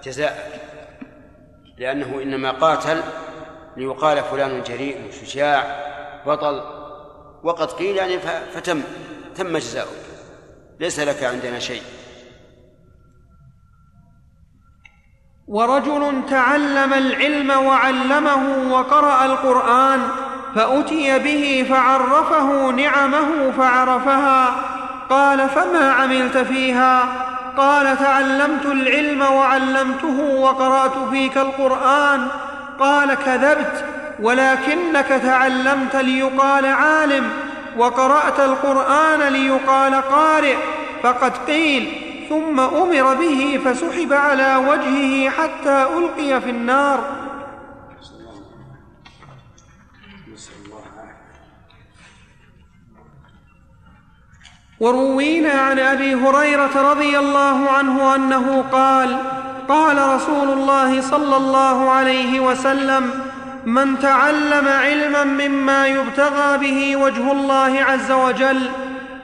S1: جزاءك. لأنه إنما قاتل ليقال فلان جريء شجاع بطل. وقد قيل يعني فتم تم جزاؤك. ليس لك عندنا شيء.
S2: ورجل تعلم العلم وعلمه وقرأ القرآن فأتي به فعرفه نعمه فعرفها قال فما عملت فيها؟ قال تعلمت العلم وعلمته وقرأت فيك القرآن. قال كذبت ولكنك تعلمت ليقال عالم وقرأت القرآن ليقال قارئ. فقد قيل ثم أمر به فسحب على وجهه حتى ألقي في النار. وروينا عن أبي هريرة رضي الله عنه أنه قال قال رسول الله صلى الله عليه وسلم من تعلم علما مما يبتغى به وجه الله عز وجل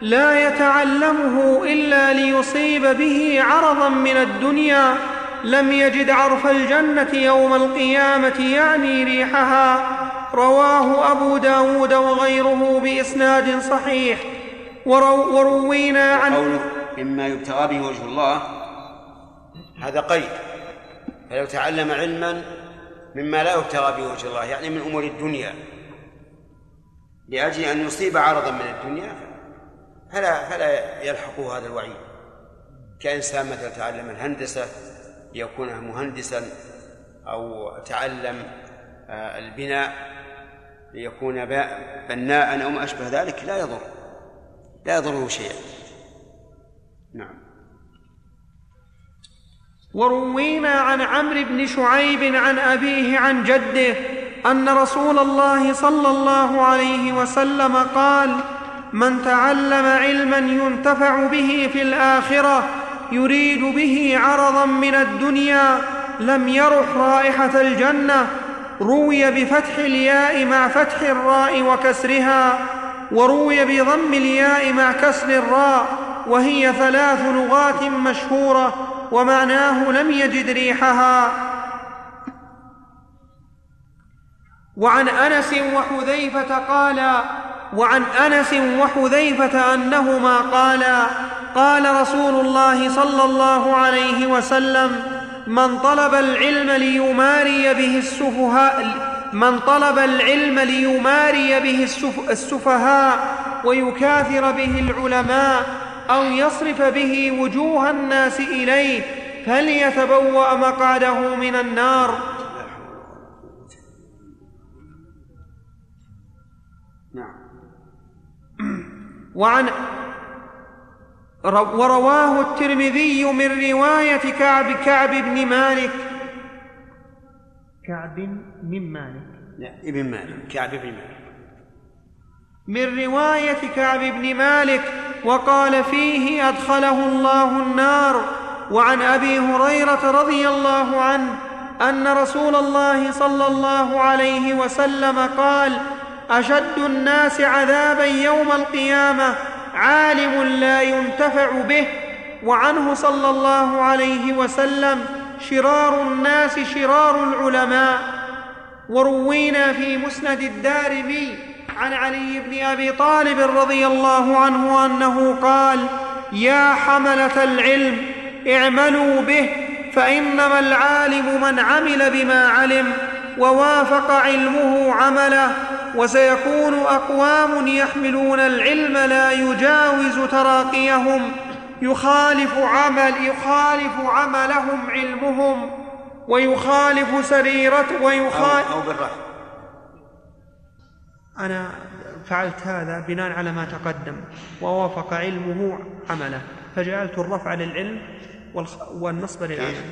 S2: لا يتعلمه إلا ليصيب به عرضا من الدنيا لم يجد عرف الجنة يوم القيامة يعني ريحها. رواه أبو داود وغيره بإسناد صحيح. ورو وروينا عن
S1: قوله مما يبتغى به وجه الله. هذا قيد. فلو تعلم علما مما لا يبتغى به وجه الله يعني من أمور الدنيا. لأجل أن يصيب عرضا من الدنيا فلا فلا يلحقه هذا الوعيد. كإنسان مثلا تعلم الهندسة ليكون مهندسا أو تعلم آه، البناء ليكون بناء أو ما أشبه ذلك لا يضر. لا يضره شيئا. نعم.
S2: وروينا عن عمرو بن شعيب عن أبيه عن جده أن رسول الله صلى الله عليه وسلم قال من تعلم علما ينتفع به في الآخرة يريد به عرضا من الدنيا لم يرح رائحة الجنة روي بفتح الياء مع فتح الراء وكسرها وروي بضم الياء مع كسر الراء وهي ثلاث لغات مشهورة ومعناه لم يجد ريحها. وعن أنس وحذيفة قالا وعن أنس وحذيفة أنهما قالا قال رسول الله صلى الله عليه وسلم من طلب العلم ليماري به السفهاء من طلب العلم ليماري به السف السفهاء ويكاثر به العلماء أو يصرف به وجوه الناس إليه فليتبوأ مقعده من النار.
S1: نعم.
S2: وعن ورواه الترمذي من رواية كعب كعب بن مالك. كعب من مالك.
S1: ابن مالك كعب بن مالك.
S2: من رواية كعب بن مالك وقال فيه أدخله الله النار وعن أبي هريرة رضي الله عنه أن رسول الله صلى الله عليه وسلم قال أشد الناس عذابا يوم القيامة عالم لا ينتفع به. وعنه صلى الله عليه وسلم شرار الناس شرار العلماء. وروينا في مسند الدارمي عن علي بن أبي طالب رضي الله عنه أنه قال يا حملة العلم اعملوا به فإنما العالم من عمل بما علم ووافق علمه عمله وسيكون أقوام يحملون العلم لا يجاوز تراقيهم يخالف عمل يخالف عملهم علمهم. ويخالف سريرة ويخالف
S1: أو, أو بالرفع
S2: أنا فعلت هذا بناء على ما تقدم ووافق علمه عمله فجعلت الرفع للعلم والنصب للعمل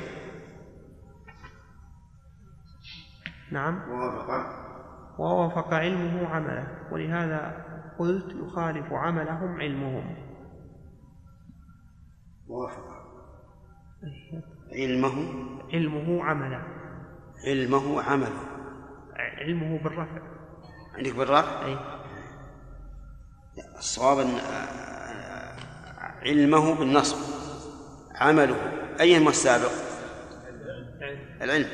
S2: نعم.
S1: ووافق.
S2: ووافق علمه عمله ولهذا قلت يخالف عملهم علمهم.
S1: وافق علمه؟
S2: علمه عمله
S1: علمه عمله
S2: علمه بالرفع.
S1: عندك بالرفع؟
S2: أي.
S1: الصواب آه، علمه بالنصب. عمله. أيهما السابق؟ العلم.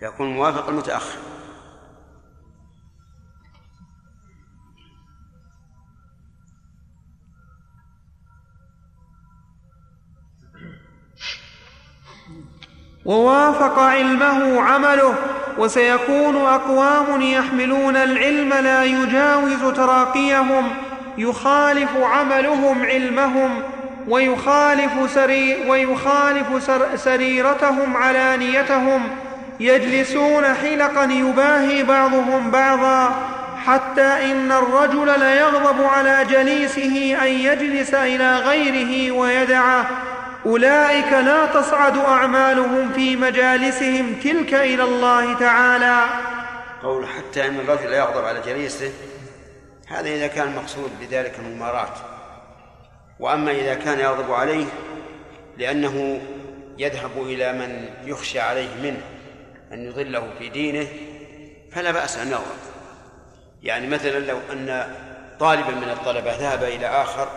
S1: فيكون موافق المتأخر.
S2: ووافق علمه عمله وسيكون أقوام يحملون العلم لا يجاوز تراقيهم يخالف عملهم علمهم ويخالف, سري ويخالف سر سريرتهم علانيتهم يجلسون حلقا يباهي بعضهم بعضا حتى إن الرجل ليغضب على جليسه أن يجلس إلى غيره ويدعه. أولئك لا تصعد أعمالهم في مجالسهم تلك إلى الله تعالى.
S1: قول حتى أن الرجل لا يغضب على جليسه هذا إذا كان المقصود بذلك المماراه وأما إذا كان يغضب عليه لأنه يذهب إلى من يخشى عليه منه أن يضله في دينه فلا بأس أن يغضب. يعني مثلا لو أن طالبا من الطلبة ذهب إلى آخر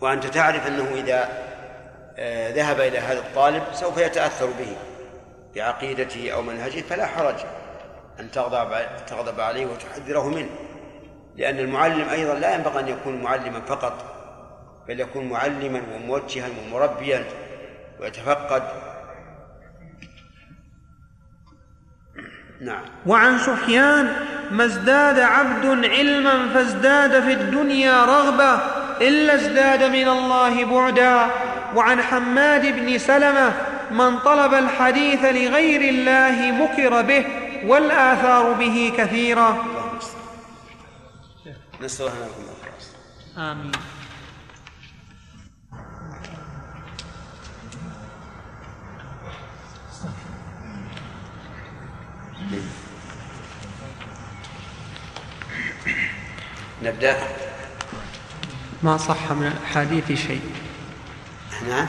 S1: وأنت تعرف أنه إذا آه، ذهب إلى هذا الطالب سوف يتأثر به بعقيدته أو منهجه فلا حرج أن تغضب تغضب عليه وتحذره منه لأن المعلم أيضا لا ينبغي أن يكون معلما فقط بل يكون معلما وموجها ومربيا ويتفقد. نعم.
S2: وعن سفيان ما ازداد عبد علما فازداد في الدنيا رغبة إلا ازداد من الله بعدا. وعن حماد بن سلمة من طلب الحديث لغير الله مكر به والآثار به كثيرة.
S1: نسأل الله
S2: آمين.
S1: نبدأ.
S2: ما صح من الأحاديث شيء.
S1: نعم.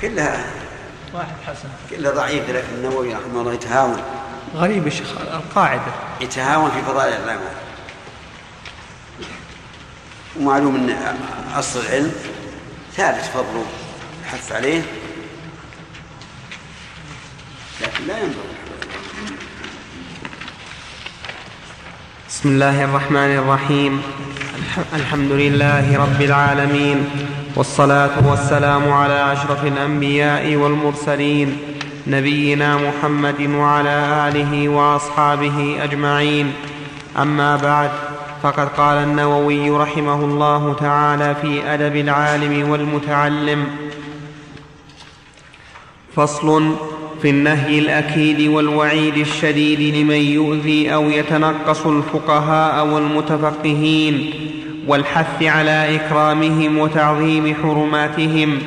S1: كلها
S3: واحد حسن.
S1: كلها ضعيف لكن النووي رحمه الله يتهاون.
S2: غريب يا شيخ القاعدة.
S1: يتهاون في فضائل الأعمال. ومعلوم أن أصل العلم ثابت فضله الحث عليه. لكن لا ينبغي.
S2: بسم الله الرحمن الرحيم. الحمد لله رب العالمين والصلاة والسلام على أشرف الأنبياء والمرسلين نبينا محمد وعلى آله وأصحابه أجمعين. أما بعد فقد قال النووي رحمه الله تعالى في أدب العالم والمتعلم فصل في النهي الأكيد والوعيد الشديد لمن يؤذي أو يتنقص الفقهاء والمتفقهين. والحث على إكرامهم وتعظيم حرماتهم.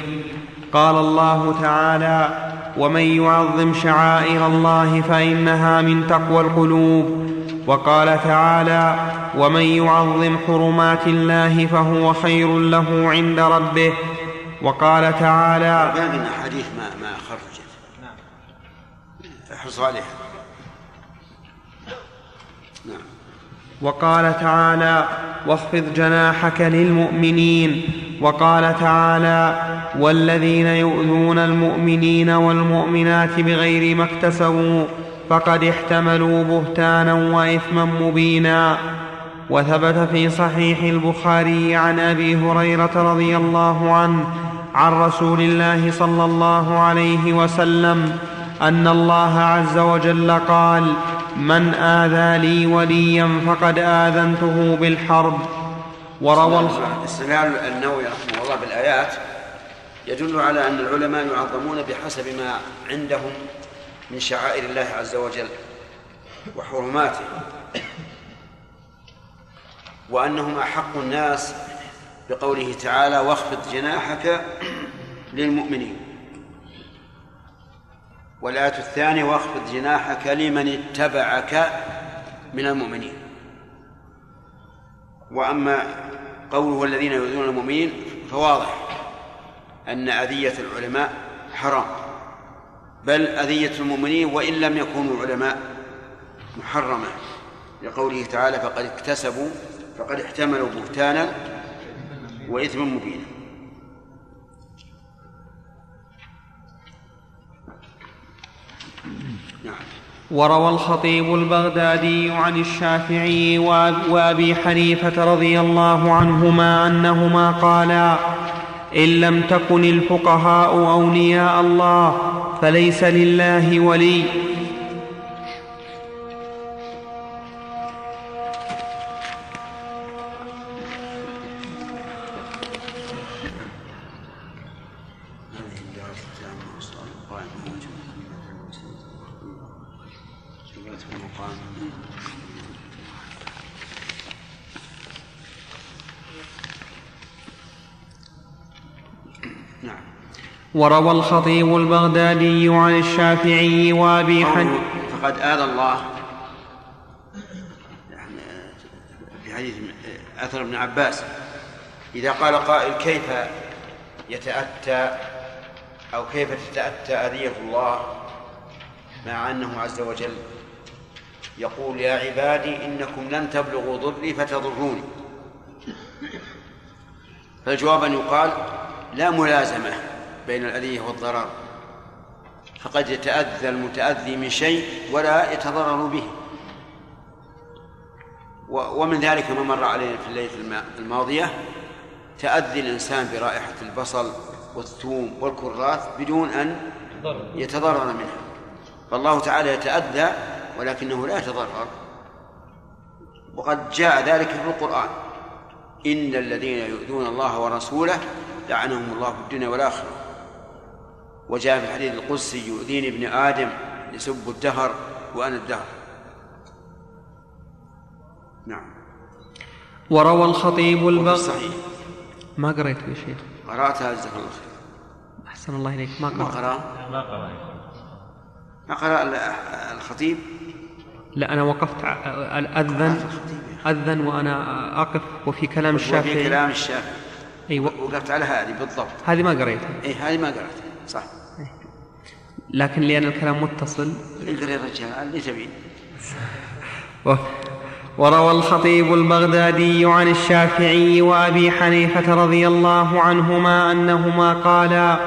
S2: قال الله تعالى ومن يعظم شعائر الله فإنها من تقوى القلوب وقال تعالى ومن يعظم حرمات الله فهو خير له عند ربه وقال تعالى
S1: باقي حديث ما ما خرجت. نعم. احرصوا عليها.
S2: وقال تعالى واخفض جناحك للمؤمنين وقال تعالى والذين يؤذون المؤمنين والمؤمنات بغير ما اكتسبوا فقد احتملوا بهتانا وإثما مبينا وثبت في صحيح البخاري عن أبي هريرة رضي الله عنه عن رسول الله صلى الله عليه وسلم أن الله عز وجل قال من آذى لي وليا فقد آذنته بالحرب. وروى
S1: استدلال النووي رحمه الله بالآيات يدل على أن العلماء يعظمون بحسب ما عندهم من شعائر الله عز وجل وحرماته وأنهم أحق الناس بقوله تعالى واخفض جناحك للمؤمنين. والآية الثانية واخفض جناحك لمن اتبعك من المؤمنين. وأما قوله الذين يؤذون المؤمنين فواضح أن أذية العلماء حرام بل أذية المؤمنين وإن لم يكونوا علماء محرمة لقوله تعالى فقد اكتسبوا فقد احتملوا بهتانا وإثما مبينا.
S2: وروى الخطيب البغدادي عن الشافعي وأبي حنيفة رضي الله عنهما أنهما قالا إن لم تكن الفقهاء أولياء الله فليس لله ولي. وروى الخطيب البغدادي عن الشافعي وأبي حنيفه
S1: فقد آذى الله. يعني في حديث أثر ابن عباس. إذا قال قائل كيف يتأتى أو كيف تتأتى أذية الله مع أنه عز وجل يقول يا عبادي إنكم لن تبلغوا ضري فتضروني. فالجواب أن يقال لا ملازمة. بين الأذية والضرر فقد يتأذى المتأذي من شيء ولا يتضرر به. ومن ذلك ما مر علينا في الليلة الماضية تأذي الإنسان برائحة البصل والثوم والكراث بدون أن يتضرر منها. فالله تعالى يتأذى ولكنه لا يتضرر. وقد جاء ذلك في القرآن. إن الذين يؤذون الله ورسوله لعنهم الله في الدنيا والآخرة. وجاء في الحديث القدسي يؤذيني ابن آدم يسب الدهر وأنا الدهر. نعم.
S2: وروى الخطيب البغ
S1: صحيح
S2: ما قريت يا شيخ؟
S1: قرأتها جزاك الله
S2: أحسن الله إليك ما
S1: ما
S2: قرأت
S1: قرأ؟
S4: ما قرأ
S1: ما قرأ الخطيب؟
S2: لا أنا وقفت أذن أذن وأنا أقف وفي كلام
S1: وفي
S2: الشافعي.
S1: كلام الشافعي.
S2: أيوة.
S1: وقفت على هذه بالضبط.
S2: هذه ما قريتها.
S1: اي هذه ما قرأتها. صح.
S2: لكن لأن الكلام متصل.
S1: اقرأ يا رجال اللي تبين
S2: وروى الخطيب البغدادي عن الشافعي وأبي حنيفة رضي الله عنهما أنهما قالا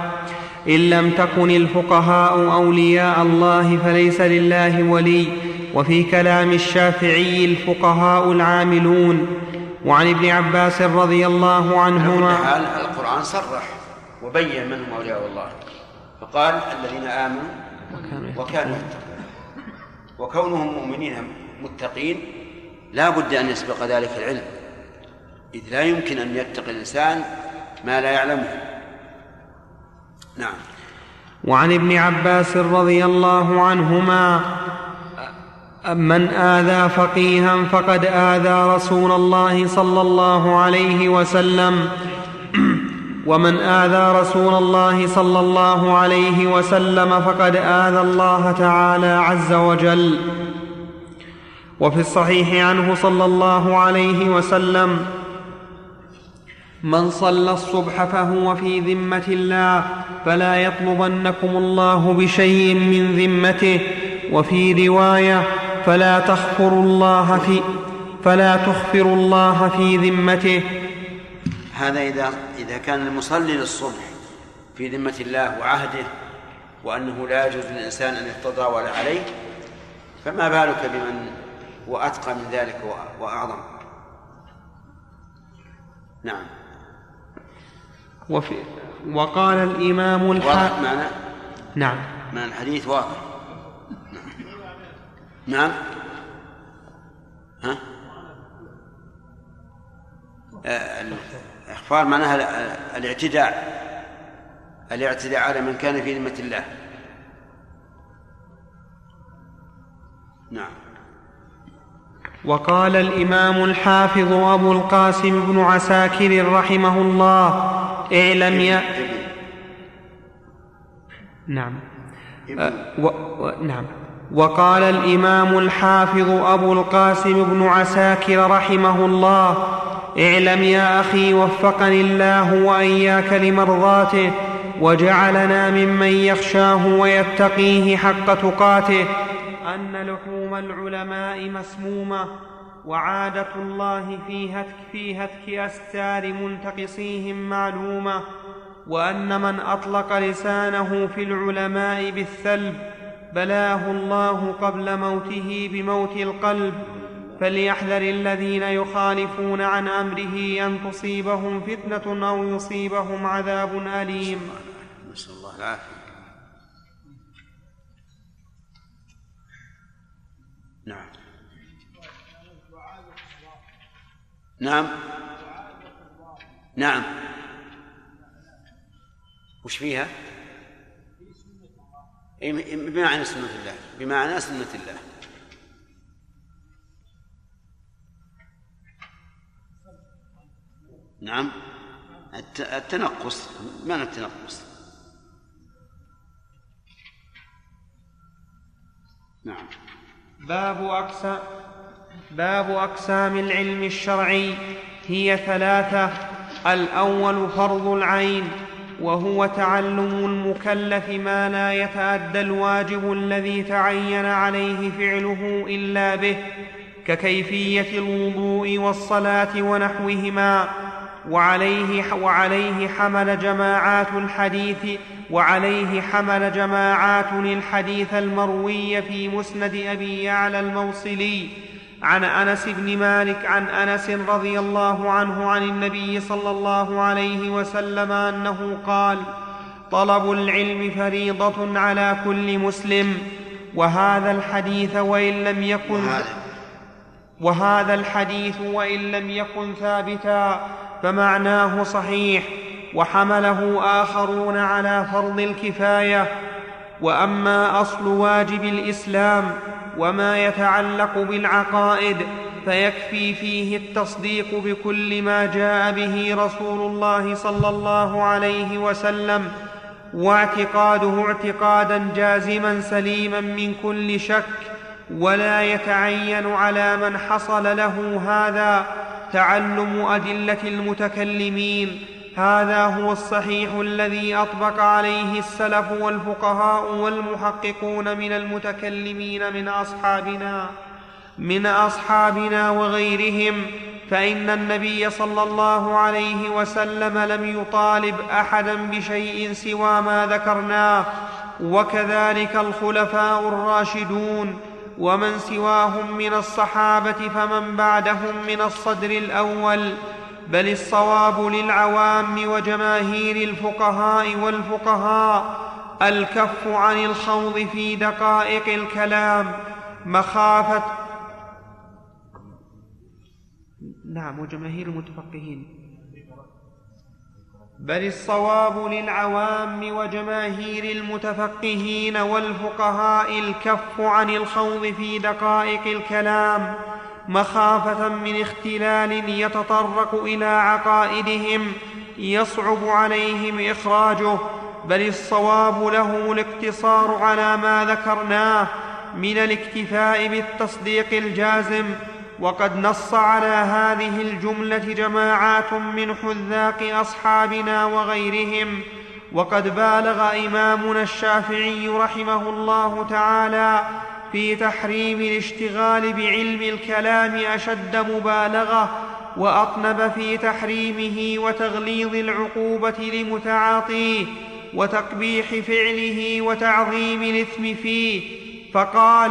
S2: إن لم تكن الفقهاء أولياء الله فليس لله ولي وفي كلام الشافعي الفقهاء العاملون. وعن ابن عباس رضي الله
S1: على كل
S2: عنهما
S1: حال القرآن صرح وبين من هم أولياء الله. فقال الذين آمنوا وكانوا يتقون. وكونهم مؤمنين متقين لا بد أن يسبق ذلك العلم. إذ لا يمكن أن يتقي الإنسان ما لا يعلمه. نعم.
S2: وعن ابن عباس رضي الله عنهما من آذى فقيها فقد آذى رسول الله صلى الله عليه وسلم. ومن آذى رسول الله صلى الله عليه وسلم فقد آذى الله تعالى عز وجل. وفي الصحيح عنه صلى الله عليه وسلم من صلى الصبح فهو في ذمة الله فلا يطلبنكم الله بشيء من ذمته وفي رواية فلا تخفر الله في فلا تخفر الله في ذمته
S1: هذا إذا إذا كان المصلي للصبح في ذمة الله وعهده وأنه لا يجوز للإنسان أن يتطاول عليه فما بالك بمن هو أتقى من ذلك وأعظم؟ نعم.
S2: وفي وقال الإمام الحافظ
S1: معنى؟
S2: نعم.
S1: معنى الحديث واضح. نعم. ها؟ آه، الإخفار معناها ال- الاعتداء. الاعتداء على من كان في ذمة الله. نعم.
S2: وقال الإمام الحافظ أبو القاسم بن عساكر رحمه الله اعلم يا نعم. أه، و... و... نعم. وقال الإمام الحافظ أبو القاسم بن عساكر رحمه الله اعلم يا أخي وفقني الله وإياك لمرضاته وجعلنا ممن يخشاه ويتقيه حق تقاته أن لحوم العلماء مسمومة وعادة الله في هتك, في هتك أستار منتقصيهم معلومة وأن من أطلق لسانه في العلماء بالثلب بلاه الله قبل موته بموت القلب فليحذر الذين يخالفون عن أمره أن تصيبهم فتنة أو يصيبهم عذاب أليم.
S1: نسأل الله العافية. نعم. نعم. نعم. وش فيها؟ إيه، بمعنى سنة الله؟ بمعنى سنة الله. نعم. الت- التنقص. معنى التنقص؟ نعم.
S2: باب أقسام باب أقسام العلم الشرعي هي ثلاثة. الأول فرض العين وهو تعلم المكلف ما لا يتأدى الواجب الذي تعين عليه فعله إلا به ككيفية الوضوء والصلاة ونحوهما. وعليه وعليه حمل جماعات الحديث وعليه حمل جماعات الحديث المروي في مسند أبي يعلى الموصلي. عن أنس بن مالك عن أنس رضي الله عنه عن النبي صلى الله عليه وسلم أنه قال طلب العلم فريضة على كل مسلم وهذا الحديث وإن لم يكن
S1: وهذا.
S2: وهذا الحديث وإن لم يكن ثابتا. فمعناه صحيح وحمله آخرون على فرض الكفاية. وأما أصل واجب الإسلام وما يتعلق بالعقائد فيكفي فيه التصديق بكل ما جاء به رسول الله صلى الله عليه وسلم واعتقاده اعتقادا جازما سليما من كل شك ولا يتعين على من حصل له هذا. تعلم أدلة المتكلمين. هذا هو الصحيح الذي أطبق عليه السلف والفقهاء والمحققون من المتكلمين من أصحابنا من أصحابنا وغيرهم. فإن النبي صلى الله عليه وسلم لم يطالب أحدا بشيء سوى ما ذكرناه. وكذلك الخلفاء الراشدون ومن سواهم من الصحابة فمن بعدهم من الصدر الأول بل الصواب للعوام وجماهير الفقهاء والفقهاء الكف عن الخوض في دقائق الكلام مخافه نعم وجماهير المتفقهين. بل الصواب للعوام وجماهير المتفقهين والفقهاء الكف عن الخوض في دقائق الكلام مخافة من اختلال يتطرق إلى عقائدهم يصعب عليهم إخراجه بل الصواب له الاقتصار على ما ذكرناه من الاكتفاء بالتصديق الجازم وقد نص على هذه الجملة جماعات من حذاق أصحابنا وغيرهم. وقد بالغ إمامنا الشافعي رحمه الله تعالى في تحريم الاشتغال بعلم الكلام أشد مبالغة وأطنب في تحريمه وتغليظ العقوبة لمتعاطيه وتقبيح فعله وتعظيم الإثم فيه. فقال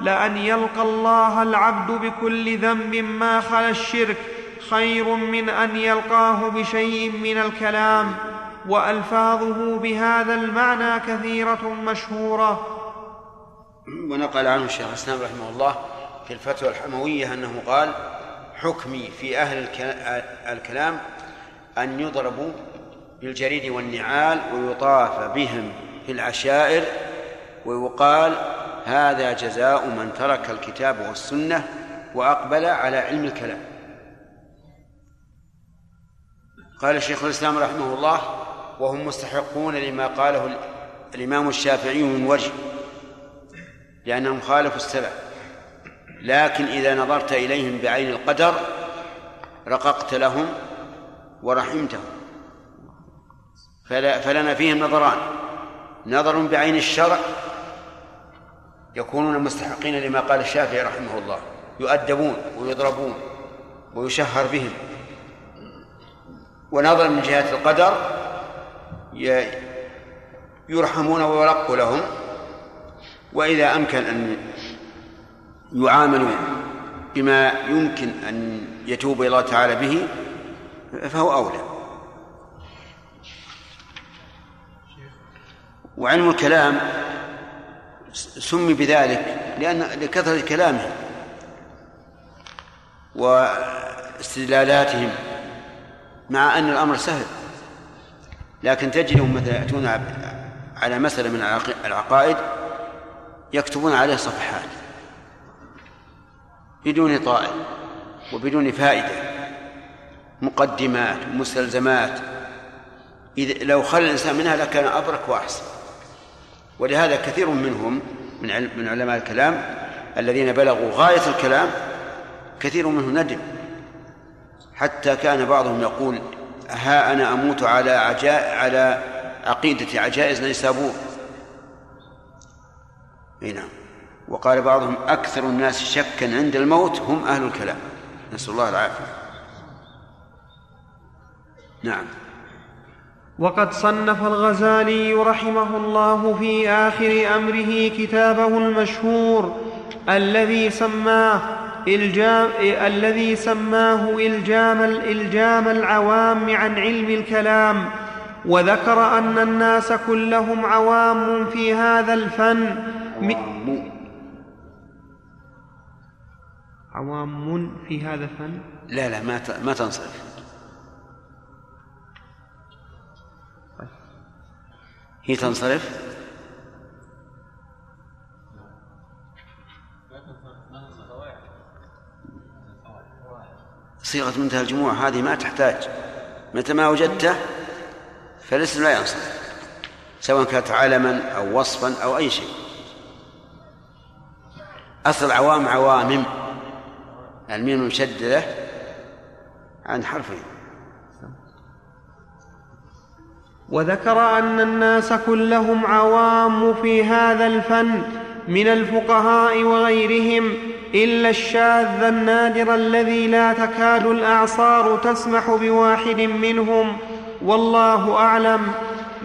S2: لأن يلقى الله العبد بكل ذنب ما خلا الشرك خير من أن يلقاه بشيء من الكلام وألفاظه بهذا المعنى كثيرة مشهورة.
S1: ونقل عنه الشيخ الإسلام رحمه الله في الفتوى الحموية أنه قال حكمي في أهل الكلام أن يضربوا بالجريد والنعال ويطاف بهم في العشائر ويقال هذا جزاء من ترك الكتاب والسنة وأقبل على علم الكلام. قال شيخ الإسلام رحمه الله وهم مستحقون لما قاله الإمام الشافعي من وجه لأنهم خالفوا السبع. لكن إذا نظرت إليهم بعين القدر رققت لهم ورحمتهم. فلنا فيهم نظران. نظر بعين الشرع يكونون مستحقين لما قال الشافعي رحمه الله. يؤدبون ويضربون ويشهر بهم. ونظرا من جهة القدر يرحمون ويرق لهم. وإذا أمكن أن يعاملوا بما يمكن أن يتوب إلى الله تعالى به فهو أولى. وعلم الكلام سمي بذلك لأن لكثرة كلامهم واستدلالاتهم مع أن الأمر سهل. لكن تجدهم مثلا يأتون على مسألة من العقائد يكتبون عليه صفحات بدون طائل وبدون فائدة مقدمات مستلزمات إذا لو خلى الإنسان منها لكان أبرك وأحسن. ولهذا كثير منهم من من علماء الكلام الذين بلغوا غاية الكلام كثير منهم ندم. حتى كان بعضهم يقول ها أنا أموت على عجاء على عقيدة عجائز نيسابور أي نعم. وقال بعضهم أكثر الناس شكا عند الموت هم أهل الكلام. نسأل الله العافية. نعم.
S2: وقد صنف الغزالي رحمه الله في آخر أمره كتابه المشهور الذي سماه إلجام الذي سماه إلجام الإلجام العوام عن علم الكلام وذكر أن الناس كلهم عوام في هذا الفن. عوام. في هذا الفن؟
S1: لا لا ما ما تنصرف. هي تنصرف صيغة منتهى الجموع هذه ما تحتاج. متى ما وجدته فالاسم لا ينصرف سواء كانت علما أو وصفا أو أي شيء. أصل عوام عوامم الميم المشددة عن حرفين.
S2: وذكر أن الناس كلهم عوام في هذا الفن من الفقهاء وغيرهم إلا الشاذ النادر الذي لا تكاد الأعصار تسمح بواحد منهم والله أعلم.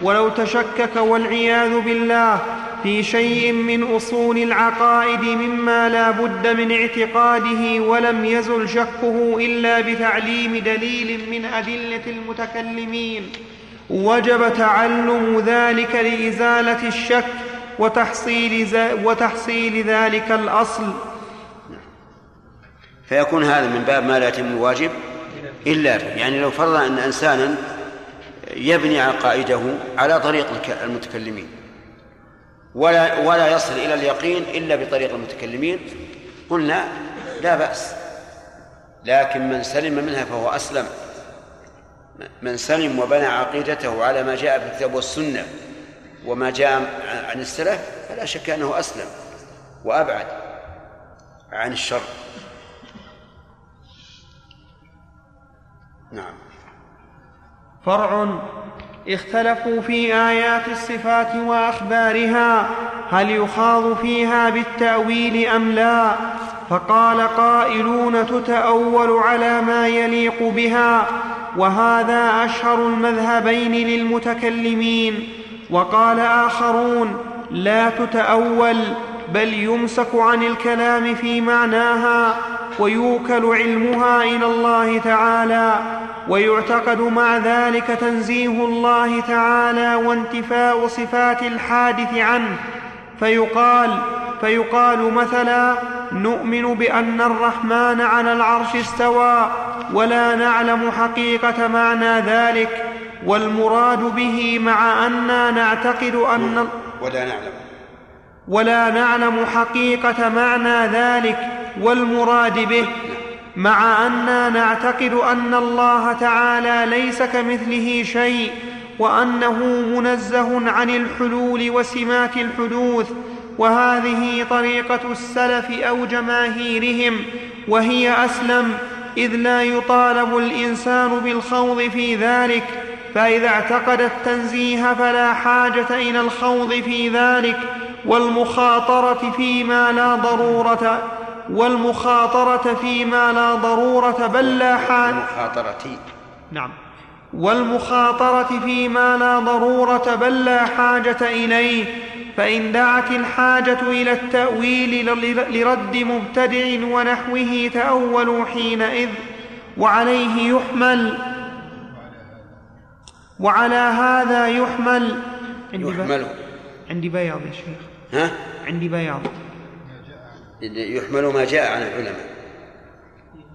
S2: ولو تشكك والعياذ بالله في شيء من أصول العقائد مما لا بد من اعتقاده ولم يزل شكه إلا بتعليم دليل من أدلة المتكلمين. وجب تعلم ذلك لإزالة الشك وتحصيل, وتحصيل ذلك الأصل.
S1: فيكون هذا من باب ما لا يتم الواجب إلا به. يعني لو فرض أن إنسانا يبني عقائده على طريق المتكلمين ولا ولا يصل إلى اليقين إلا بطريق المتكلمين قلنا لا بأس. لكن من سلم منها فهو أسلم. من سلم وبنى عقيدته على ما جاء في الكتاب والسنة وما جاء عن السلف فلا شك أنه أسلم وأبعد عن الشر. نعم.
S2: فرع اختلفوا في آيات الصفات وأخبارها هل يخاض فيها بالتأويل أم لا؟ فقال قائلون تتأول على ما يليق بها وهذا أشهر المذهبين للمتكلمين. وقال آخرون لا تتأول بل يمسك عن الكلام في معناها ويوكل علمها إلى الله تعالى ويعتقد مع ذلك تنزيه الله تعالى وانتفاء صفات الحادث عنه. فيقال فيقال مثلا نؤمن بأن الرحمن على العرش استوى ولا نعلم حقيقة معنى ذلك والمراد به مع أننا نعتقد أن
S1: ولا نعلم.
S2: ولا نعلم حقيقة معنى ذلك والمراد به مع أننا نعتقد أن الله تعالى ليس كمثله شيء وأنه منزه عن الحلول وسمات الحدوث وهذه طريقة السلف أو جماهيرهم وهي أسلم إذ لا يطالب الإنسان بالخوض في ذلك فإذا اعتقد التنزيه فلا حاجة إلى الخوض في ذلك والمخاطرة فيما لا ضرورة والمخاطرة فيما لا ضرورة بل لا حاجة
S1: المخاطرة
S2: نعم. والمخاطرة فيما لا ضرورة بل لا حاجة إليه فإن دعت الحاجة إلى التأويل لرد مبتدع ونحوه تأولوا حينئذ وعليه يحمل. وعلى هذا يحمل.
S1: عندي يحمل.
S2: عندي بياض يا شيخ.
S1: ها؟
S2: عندي بياض.
S1: يحمل ما جاء عن العلماء.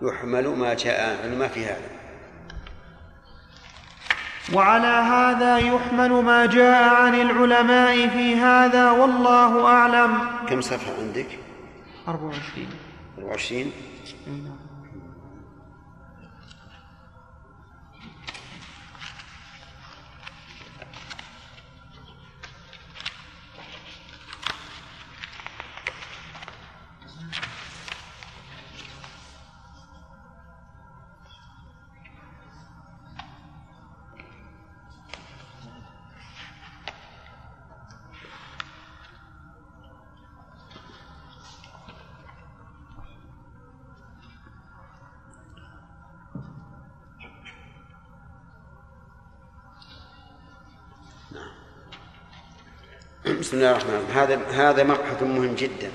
S1: يحمل ما جاء عن العلماء في هذا.
S2: وعلى هذا يحمل ما جاء عن العلماء في هذا والله أعلم.
S1: كم صفحة عندك؟
S2: 24
S1: 24 بسم الله الرحمن الرحيم. هذا هذا مبحث مهم جدا.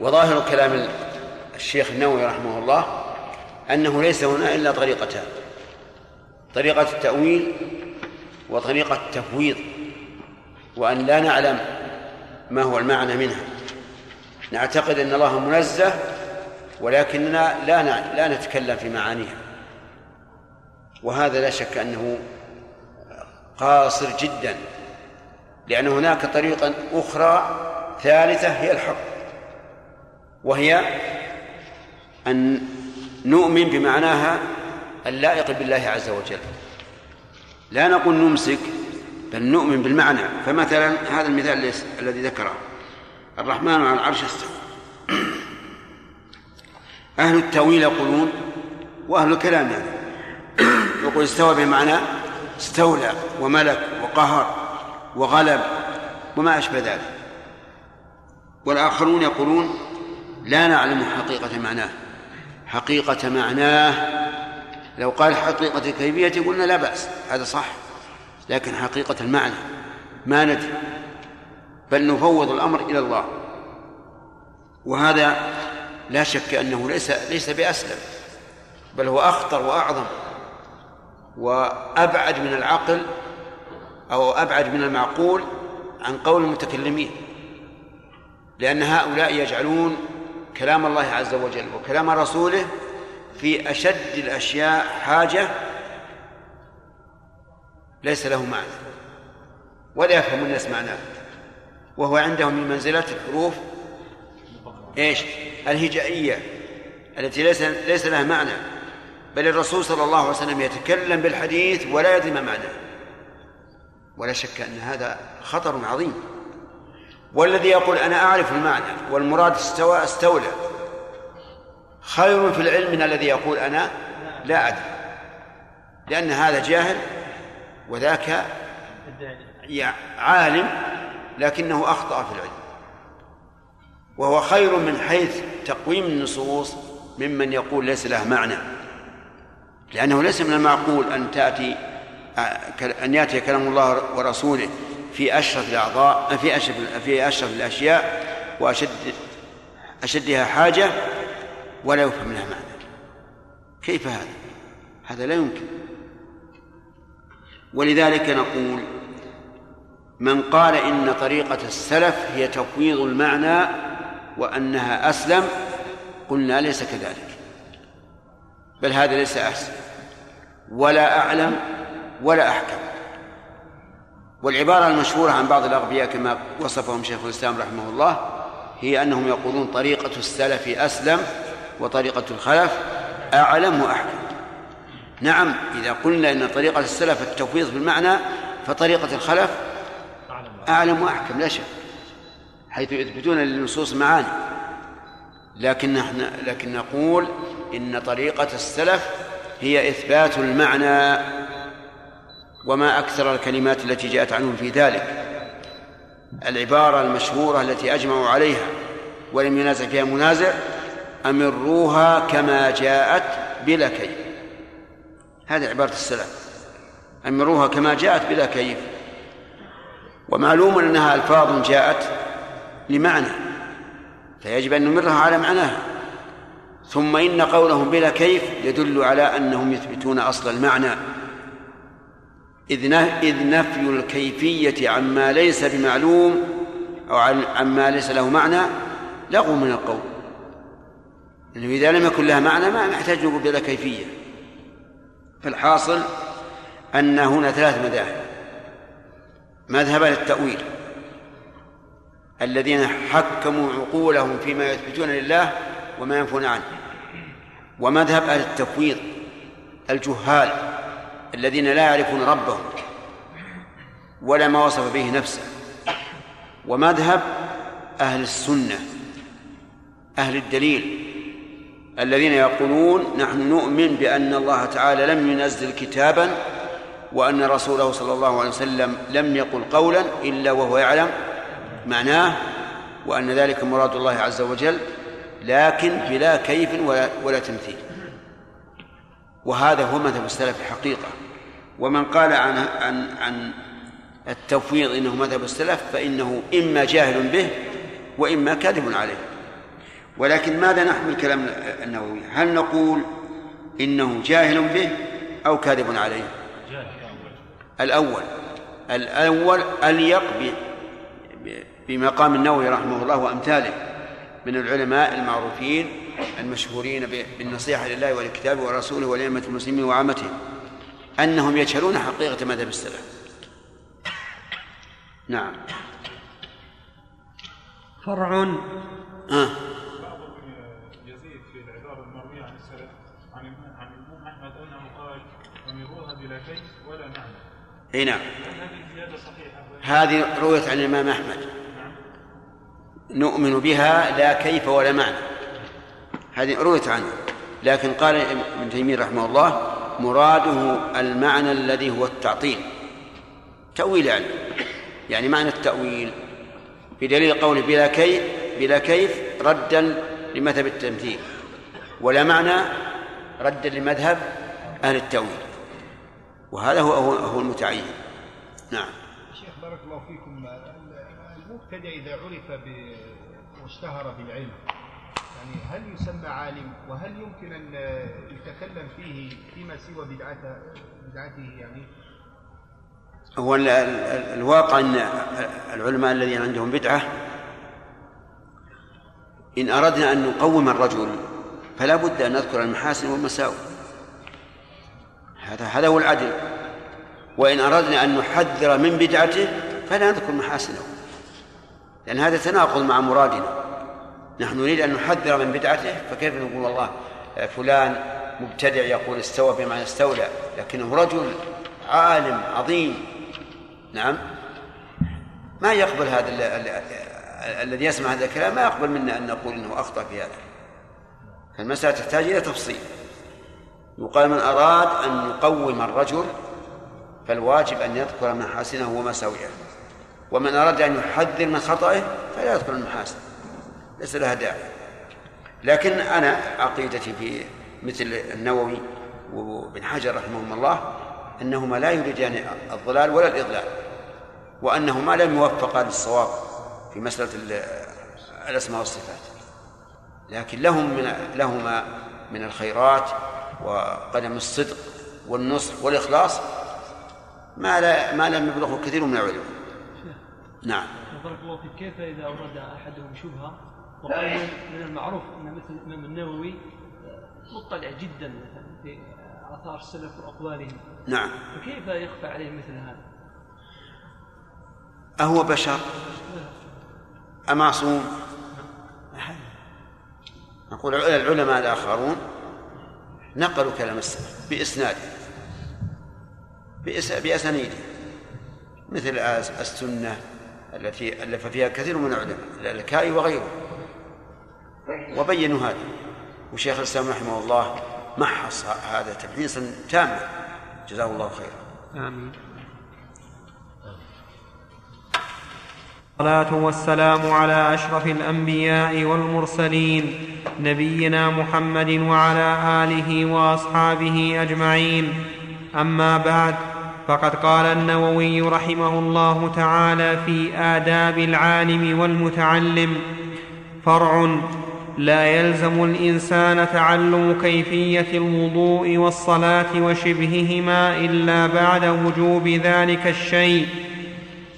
S1: وظاهر كلام الشيخ النووي رحمه الله أنه ليس هنا إلا طريقتان. طريقة التأويل وطريقة التفويض وأن لا نعلم ما هو المعنى منها. نعتقد أن الله منزه ولكننا لا لا نتكلم في معانيها. وهذا لا شك أنه قاصر جدا. لأن هناك طريقا أخرى ثالثة هي الحق وهي أن نؤمن بمعناها اللائق بالله عز وجل. لا نقول نمسك بل نؤمن بالمعنى. فمثلا هذا المثال الذي ذكره الرحمن على العرش استوى أهل التأويل يقولون وأهل الكلام يعني يقول استوى بمعنى استولى وملك وقهر. وغلب وما أشبه ذلك. والآخرون يقولون لا نعلم حقيقة معناه. حقيقة معناه لو قال حقيقة الكيفية قلنا لا بأس هذا صح. لكن حقيقة المعنى ما ندري. بل نفوض الأمر إلى الله. وهذا لا شك أنه ليس ليس بأسلم بل هو أخطر وأعظم وأبعد من العقل أو أبعد من المعقول عن قول المتكلمين لأن هؤلاء يجعلون كلام الله عز وجل وكلام رسوله في أشد الأشياء حاجة ليس له معنى ولا يفهم الناس معناه وهو عندهم من منزلة الحروف إيش؟ الهجائية التي ليس ليس لها معنى بل الرسول صلى الله عليه وسلم يتكلم بالحديث ولا يدري ما معناه ولا شك أن هذا خطر عظيم. والذي يقول أنا أعرف المعنى والمراد استوى استولى. خير في العلم من الذي يقول أنا لا أدري. لأن هذا جاهل وذاك عالم لكنه أخطأ في العلم. وهو خير من حيث تقويم النصوص ممن يقول ليس له معنى. لأنه ليس من المعقول أن تأتي أن يأتي كلام الله ورسوله في أشرف الأعضاء في أشرف في أشرف الأشياء وأشد أشدها حاجة ولا يفهم لها معنى. كيف هذا؟ هذا لا يمكن. ولذلك نقول من قال إن طريقة السلف هي تفويض المعنى وأنها أسلم قلنا ليس كذلك. بل هذا ليس أحسن. ولا أعلم ولا أحكم. والعبارة المشهورة عن بعض الأغبياء كما وصفهم شيخ الإسلام رحمه الله هي أنهم يقولون طريقة السلف أسلم وطريقة الخلف أعلم وأحكم. نعم إذا قلنا أن طريقة السلف التفويض بالمعنى فطريقة الخلف أعلم وأحكم لا شك حيث يثبتون للنصوص معاني. لكن نحن لكن نقول إن طريقة السلف هي إثبات المعنى. وما أكثر الكلمات التي جاءت عنهم في ذلك. العبارة المشهورة التي أجمعوا عليها ولم ينازع فيها منازع أمروها كما جاءت بلا كيف. هذه عبارة السلف. أمروها كما جاءت بلا كيف. ومعلوم أنها ألفاظ جاءت لمعنى فيجب أن نمرها على معناها. ثم إن قولهم بلا كيف يدل على أنهم يثبتون أصل المعنى. إذ نفي الكيفية عما ليس بمعلوم أو عما ليس له معنى لغو من القول. لأنه إذا لم يكن لها معنى ما نحتاج نقول بلا كيفية. فالحاصل أن هنا ثلاث مذاهب. مذهب التأويل. الذين حكموا عقولهم فيما يثبتون لله وما ينفون عنه. ومذهب أهل التفويض الجهال. الذين لا يعرفون ربهم ولا ما وصف به نفسه ومذهب أهل السنة أهل الدليل الذين يقولون نحن نؤمن بأن الله تعالى لم ينزل كتابا وأن رسوله صلى الله عليه وسلم لم يقل قولا إلا وهو يعلم معناه وأن ذلك مراد الله عز وجل لكن بلا كيف ولا, تمثيل. وهذا هو مذهب السلف الحقيقة. ومن قال عن عن عن التفويض إنه مذهب السلف فإنه إما جاهل به وإما كاذب عليه. ولكن ماذا نحمل كلام النووي؟ هل نقول إنه جاهل به أو كاذب عليه؟ الأول. الأول اليق بمقام النووي رحمه الله وأمثاله من العلماء المعروفين المشهورين بالنصيحة لله ولكتابه ورسوله ولأئمة المسلمين وعامتهم أنهم يجهلون حقيقة مذهب السلف. نعم.
S2: فرع.
S1: آه.
S6: يزيد في العبارة المروية عن السلف عن عن الإمام أحمد أنه قال أمروها بلا كيف ولا معنى
S1: إي نعم.
S6: هذه الزيادة صحيحة؟
S1: هذه رويت عن الإمام أحمد. نؤمن بها لا كيف ولا معنى. هذه رويت عنه. لكن قال ابن تيمية رحمه الله مراده المعنى الذي هو التعطيل. تأويل يعني. يعني معنى التأويل. بدليل قوله بلا كيف بلا كيف ردا لمذهب التمثيل. ولا معنى ردا لمذهب أهل التأويل. وهذا هو هو المتعين. نعم.
S5: شيخ بارك الله فيكم.
S7: المبتدع إذا عرف. واشتهر بالعلم يعني هل يسمى عالم وهل يمكن أن يتكلم فيه فيما سوى بدعته بدعته يعني؟
S1: هو ال- ال- الواقع أن العلماء الذين عندهم بدعة إن أردنا أن نقوم الرجل فلا بد أن نذكر المحاسن والمساوئ. هذا هذا هو العدل. وإن أردنا أن نحذر من بدعته فلا نذكر محاسنه. لأن هذا تناقض مع مرادنا. نحن نريد أن نحذر من بدعته فكيف نقول والله فلان مبتدع يقول استوى بمعنى استولى لكنه رجل عالم عظيم. نعم. ما يقبل هذا ال- ال- الذي يسمع هذا الكلام ما يقبل منا أن نقول إنه أخطأ في هذا. المسألة تحتاج إلى تفصيل. يقال من أراد أن يقوم الرجل فالواجب أن يذكر محاسنه ومساوئه. ومن أراد أن يحذر من خطئه فلا يذكر المحاسن. ليس لها داعي. لكن أنا عقيدتي في مثل النووي وابن حجر رحمهم الله إنهما لا يريدان الضلال ولا الإضلال وأنهما لم يوفقا للصواب في مسألة ال- الأسماء والصفات. لكن لهم من لهما من الخيرات وقدم الصدق والنصح والإخلاص ما لا ما لم يبلغه كثير من العلماء نعم.
S3: بارك الله فيك. كيف إذا اورد أحدهم شبهة وقال من المعروف إن مثل الإمام النووي مطلع جدا مثلا في آثار السلف وأقوالهم.
S1: نعم.
S3: فكيف يخفى عليه مثل هذا؟
S1: أهو بشر. أمعصوم نقول العلماء الآخرون نقلوا كلام السلف بإسناده بإس- بأسانيده مثل السنة التي ألف فيها كثير من العلماء الألكائي وغيره. وبينوا هذا. وشيخ الإسلام رحمه الله محص هذا تمحيصا تاما. جزاه الله خيرا.
S2: آمين. الصلاة والسلام على أشرف الأنبياء والمرسلين نبينا محمد وعلى آله وأصحابه أجمعين. أما بعد فقد قال النووي رحمه الله تعالى في آداب العالم والمتعلم فرع لا يلزم الإنسان تعلم كيفية الوضوء والصلاة وشبههما إلا بعد وجوب ذلك الشيء.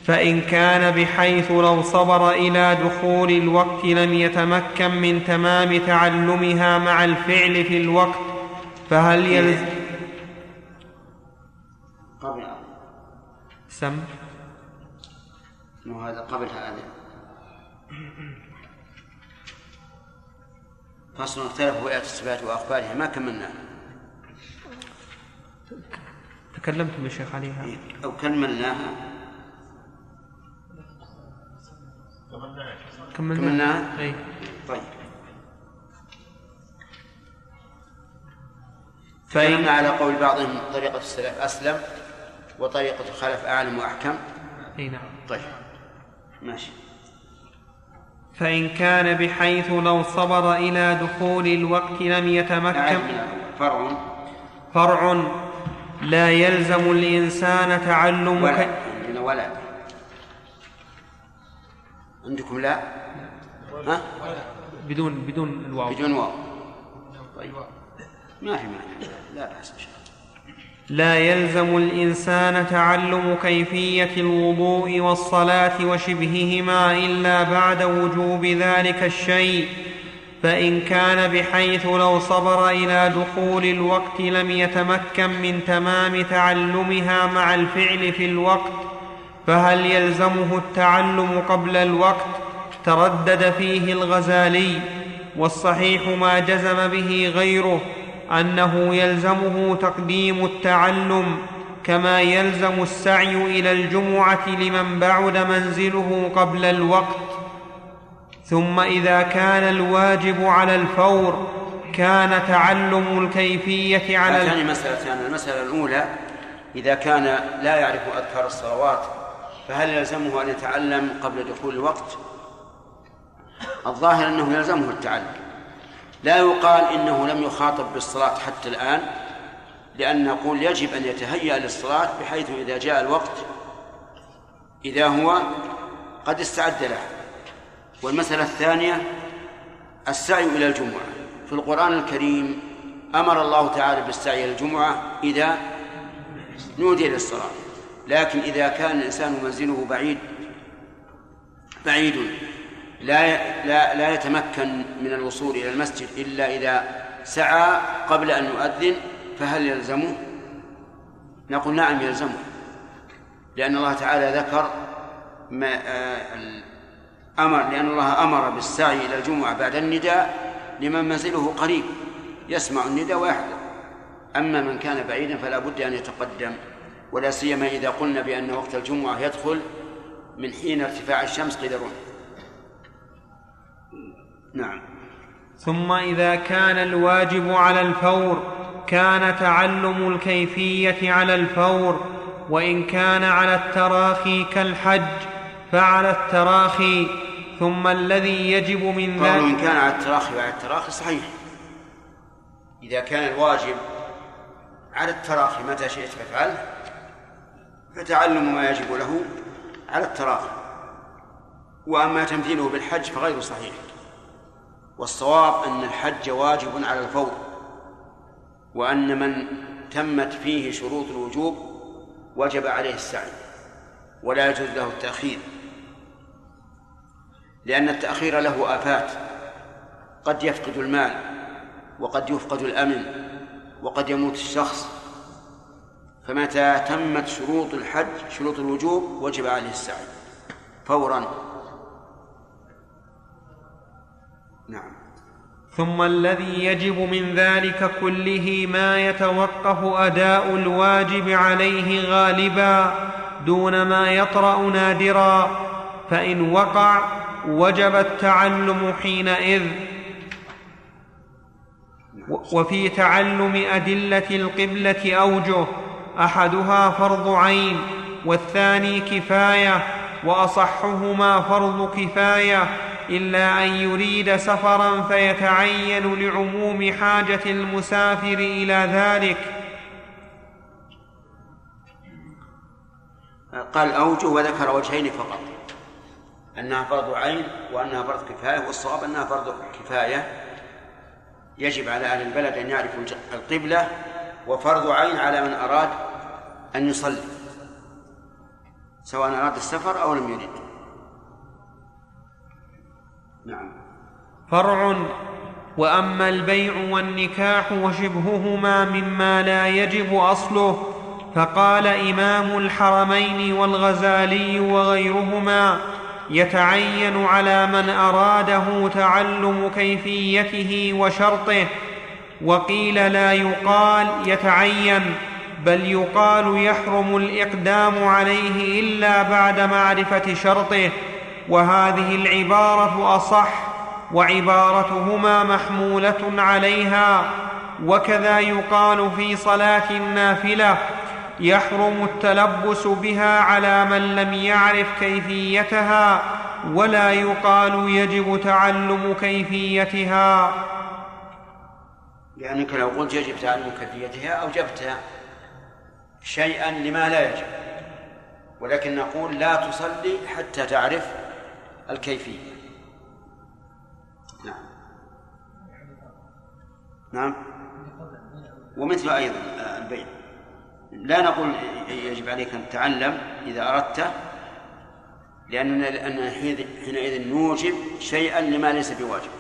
S2: فإن كان بحيث لو صبر إلى دخول الوقت لم يتمكن من تمام تعلمها مع الفعل في الوقت فهل يلزم
S1: قبل.
S2: سم.
S1: هذا قبل هذا. فصل اختلفوا في آيات الصفات وأخبارها ما كملناها
S2: تكلمتم يا شيخ عليها.
S1: أو كملناها.
S2: كملنا
S1: كملناها؟
S2: أي.
S1: طيب.
S2: فإن
S1: على قول بعضهم طريقة السلف أسلم وطريقة الخلف أعلم وأحكم.
S2: أي نعم.
S1: طيب. ماشي.
S2: فإن كان بحيث لو صبر إلى دخول الوقت لم يتمكن.
S1: فرع.
S2: فرع لا يلزم الإنسان تعلم
S1: ولا.
S2: ك...
S1: ولا. عندكم لا؟ ها؟
S2: بدون بدون الواو.
S1: بدون واو. طيب. ما في مانع. لا بأس إن شاء الله
S2: لا يلزم الإنسان تعلم كيفية الوضوء والصلاة وشبههما إلا بعد وجوب ذلك الشيء فإن كان بحيث لو صبر إلى دخول الوقت لم يتمكن من تمام تعلمها مع الفعل في الوقت فهل يلزمه التعلم قبل الوقت؟ تردد فيه الغزالي والصحيح ما جزم به غيره. أنه يلزمه تقديم التعلم كما يلزم السعي إلى الجمعة لمن بعد منزله قبل الوقت. ثم إذا كان الواجب على الفور كان تعلم الكيفية على
S1: هاتان
S2: ال...
S1: مسألتان المسألة الأولى إذا كان لا يعرف أذكار الصلوات فهل يلزمه أن يتعلم قبل دخول الوقت؟ الظاهر أنه يلزمه التعلم. لا يقال إنه لم يخاطب بالصلاة حتى الآن لأن نقول يجب أن يتهيأ للصلاة بحيث إذا جاء الوقت إذا هو قد استعد له. والمسألة الثانية السعي إلى الجمعة. في القرآن الكريم أمر الله تعالى بالسعي إلى الجمعة إذا نودي للصلاة لكن إذا كان الإنسان منزله بعيد بعيد لا لا لا يتمكن من الوصول إلى المسجد إلا إذا سعى قبل أن يؤذن فهل يلزمه؟ نقول نعم يلزمه لأن الله تعالى ذكر ما آه، أمر لأن الله أمر بالسعي إلى الجمعة بعد النداء لمن منزله قريب يسمع النداء ويحضر أما من كان بعيدا فلا بد أن يتقدم ولا سيما إذا قلنا بأن وقت الجمعة يدخل من حين ارتفاع الشمس الرمح نعم.
S2: ثم إذا كان الواجب على الفور كان تعلم الكيفية على الفور وإن كان على التراخي كالحج فعلى التراخي. ثم الذي يجب من
S1: قالوا إن
S2: ذلك
S1: كان على التراخي وعلى التراخي صحيح. إذا كان الواجب على التراخي متى شئت فافعله. فتعلم ما يجب له على التراخي. وأما تمثيله بالحج فغير صحيح. والصواب أن الحج واجب على الفور وأن من تمت فيه شروط الوجوب وجب عليه السعي ولا يجوز له التأخير لأن التأخير له آفات قد يفقد المال وقد يفقد الأمن وقد يموت الشخص فمتى تمت شروط الحج شروط الوجوب وجب عليه السعي فورا. نعم.
S2: ثم الذي يجب من ذلك كله ما يتوقف أداء الواجب عليه غالبا دون ما يطرأ نادرا فإن وقع وجب التعلم حينئذ. و- وفي تعلم أدلة القبلة أوجه أحدها فرض عين والثاني كفاية وأصحهما فرض كفاية. إلا أن يريد سفرا فيتعين لعموم حاجة المسافر إلى ذلك.
S1: قال أوجه وذكر وجهين فقط. أنها فرض عين وأنها فرض كفاية والصواب أنها فرض كفاية. يجب على أهل البلد أن يعرفوا القبلة وفرض عين على من أراد أن يصلي سواء أراد السفر أو لم يرد. نعم.
S2: فرع وأما البيع والنكاح وشبههما مما لا يجب أصله فقال إمام الحرمين والغزالي وغيرهما يتعين على من أراده تعلم كيفيته وشرطه. وقيل لا يقال يتعين بل يقال يحرم الإقدام عليه إلا بعد معرفة شرطه. وهذه العبارة أصح وعبارتهما محمولة عليها وكذا يقال في صلاة النافلة يحرم التلبس بها على من لم يعرف كيفيتها ولا يقال يجب تعلم كيفيتها.
S1: لأنك لو قلت يجب تعلم كيفيتها أوجبت شيئا لما لا يجب ولكن نقول لا تصلي حتى تعرف الكيفية. نعم. نعم. ومثل أيضا آه، البيع. لا نقول يجب عليك أن تتعلم إذا أردت لأننا لأن حينئذ نوجب شيئا لما ليس بواجب.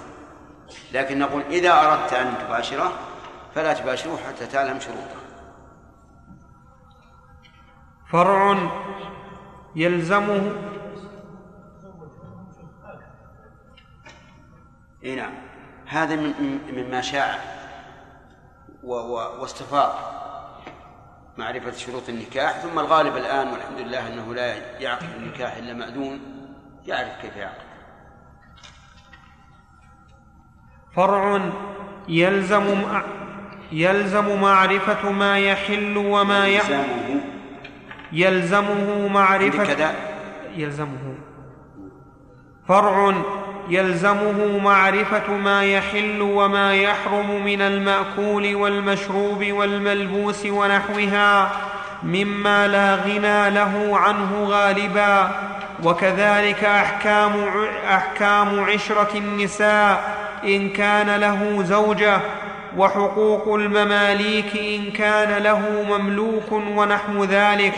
S1: لكن نقول إذا أردت أن تباشره فلا تباشره حتى تعلم شروطه.
S2: فرع يلزمه
S1: إي نعم. هذا من مما شاع واستفاض معرفة شروط النكاح ثم الغالب الآن والحمد لله أنه لا يعقد النكاح إلا مأذون يعرف كيف يعقد.
S2: فرع يلزم مع- يلزم معرفة ما يحل وما يحرم يلزمه.
S1: عندك
S2: معرفة
S1: كذا؟
S2: يلزمه. فرع يلزمه معرفة ما يحل وما يحرم من المأكول والمشروب والملبوس ونحوها مما لا غنى له عنه غالبا. وكذلك أحكام أحكام عشرة النساء إن كان له زوجة. وحقوق المماليك إن كان له مملوك ونحو ذلك.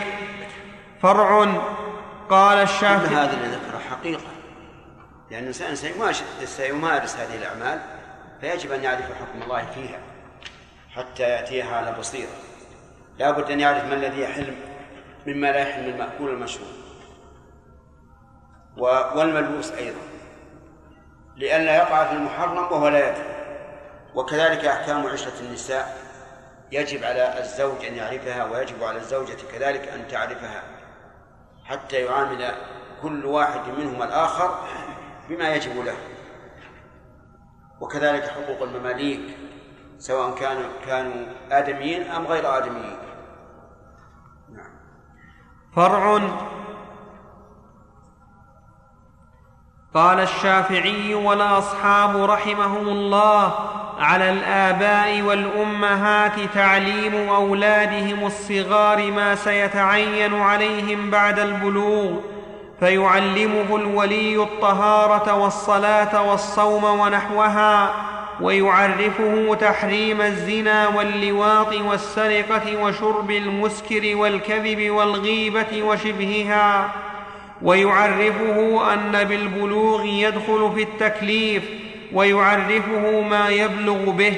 S2: فرع قال الشافعي
S1: هذا اللي ذكره حقيقة. لأن الإنسان سيمارس هذه الأعمال فيجب أن يعرف حكم الله فيها حتى يأتيها على بصيرة. لا بد أن يعرف ما الذي يحل مما لا يحل من المأكول المشروب و- والملبوس أيضا. لئلا يقع في المحرم وهو لا يدري وكذلك أحكام عشرة النساء. يجب على الزوج أن يعرفها ويجب على الزوجة كذلك أن تعرفها حتى يعامل كل واحد منهما الآخر بما يجب له. وكذلك حقوق المماليك سواء كانوا كانوا آدميين أم غير آدميين. نعم.
S2: فرع. قال الشافعي والاصحاب رحمهم الله على الآباء والأمهات تعليم أولادهم الصغار ما سيتعين عليهم بعد البلوغ فيعلمه الولي الطهارة والصلاة والصوم ونحوها ويعرفه تحريم الزنا واللواط والسرقة وشرب المسكر والكذب والغيبة وشبهها. ويعرفه أن بالبلوغ يدخل في التكليف ويعرفه ما يبلغ به.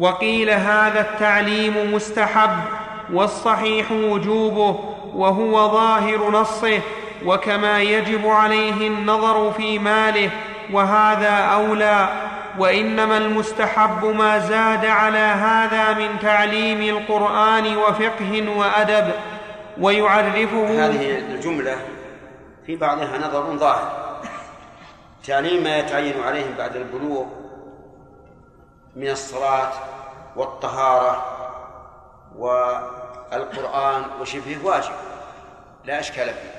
S2: وقيل هذا التعليم مستحب والصحيح وجوبه وهو ظاهر نصه وكما يجب عليه النظر في ماله وهذا أولى وإنما المستحب ما زاد على هذا من تعليم القرآن وفقه وأدب ويعرفه
S1: هذه الجملة في بعضها نظر ظاهر. تعليم ما يتعين عليهم بعد البلوغ من الصلاة والطهارة والقرآن وشبهه واجب لا إشكال فيه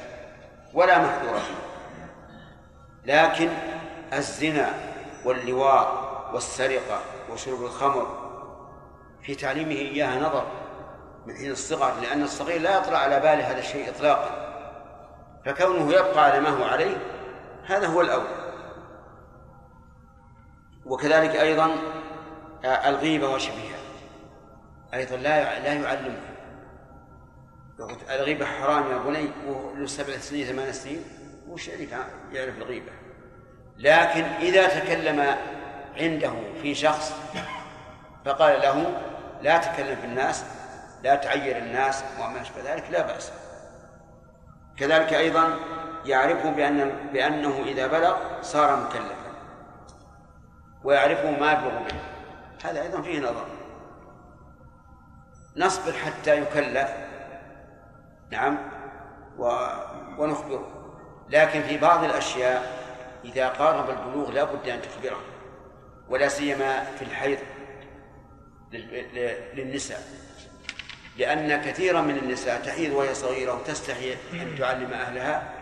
S1: ولا محذور فيه. لكن الزنا واللواط والسرقة وشرب الخمر في تعليمه إياها نظر من حين الصغر لأن الصغير لا يطلع على باله هذا الشيء إطلاقا فكونه يبقى على ما هو عليه هذا هو الأولى وكذلك أيضا الغيبة وشبهها. أيضا لا لا يعلمه يقول الغيبة حرام يا بني وله سبع سنين ثمان سنين وش يعرف يعرف الغيبة؟ لكن إذا تكلم عنده في شخص فقال له لا تكلم في الناس لا تعير الناس وما أشبه ذلك لا بأس. كذلك أيضا يعرفه بأن بأنه إذا بلغ صار مكلفا ويعرفه ما يبلغ به هذا أيضا فيه نظر. نصبر حتى يكلف. نعم. و... ونخبره. لكن في بعض الأشياء إذا قارب البلوغ لا بد أن تخبره. ولا سيما في الحيض. للنساء. لأن كثيرا من النساء تحيض وهي صغيرة وتستحي أن تعلم أهلها.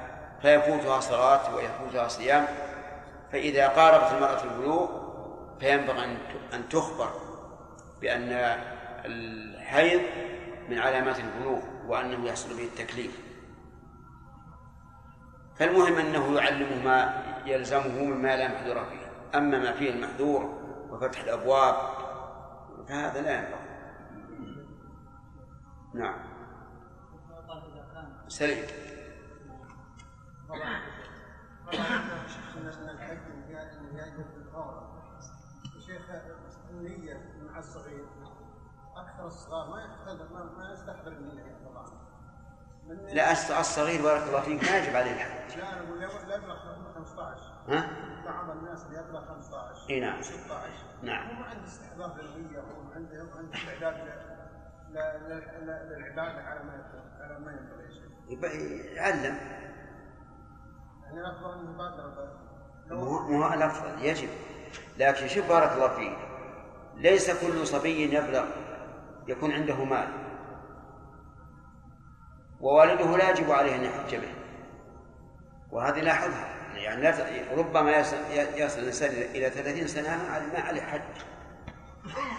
S1: فيفوتها صلاة ويفوتها صيام. فإذا قاربت المرأة البلوغ فينبغي أن تخبر بأن الحيض من علامات البلوغ وأنه يحصل به التكليف فالمهم أنه يعلمه ما يلزمه مما لا محذور فيه أما ما فيه المحذور وفتح الأبواب فهذا لا ينبغي نعم سليم
S5: النية مع الصغير. أكثر الصغار ما يحتضر ما, يستحضر النية طبعا
S1: لا الص- الصغير بارك الله فيك ما يجب عليه الحج
S5: لا أنا أقول لا يبلغ 15
S1: ها؟
S5: بعض الناس اللي يبلغ 15
S1: إي نعم.
S5: 16
S1: نعم.
S5: هو ما عنده استحضار للنية هو عنده عنده استعداد للعبادة على ما على ما ينبغي
S1: يعلم.
S5: يعني الأفضل أن يبادر
S1: مو الافضل يجب. لكن شوف بارك الله فيك. ليس كل صبي يبلغ يكون عنده مال. ووالده لا يجب عليه أن يحج به. وهذه لاحظها. يعني لا ربما يصل الإنسان إلى 30 سنة ما عليه- ما حج.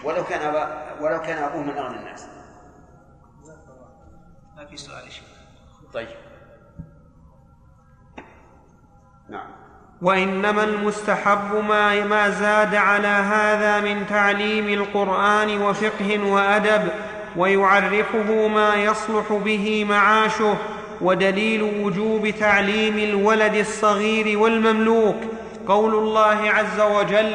S1: ولو كان أبا ولو كان أبوه من أغنى الناس.
S3: في سؤال
S1: طيب. نعم.
S2: وإنما المستحب ما ما زاد على هذا من تعليم القرآن وفقه وأدب ويعرفه ما يصلح به معاشه ودليل وجوب تعليم الولد الصغير والمملوك. قول الله عز وجل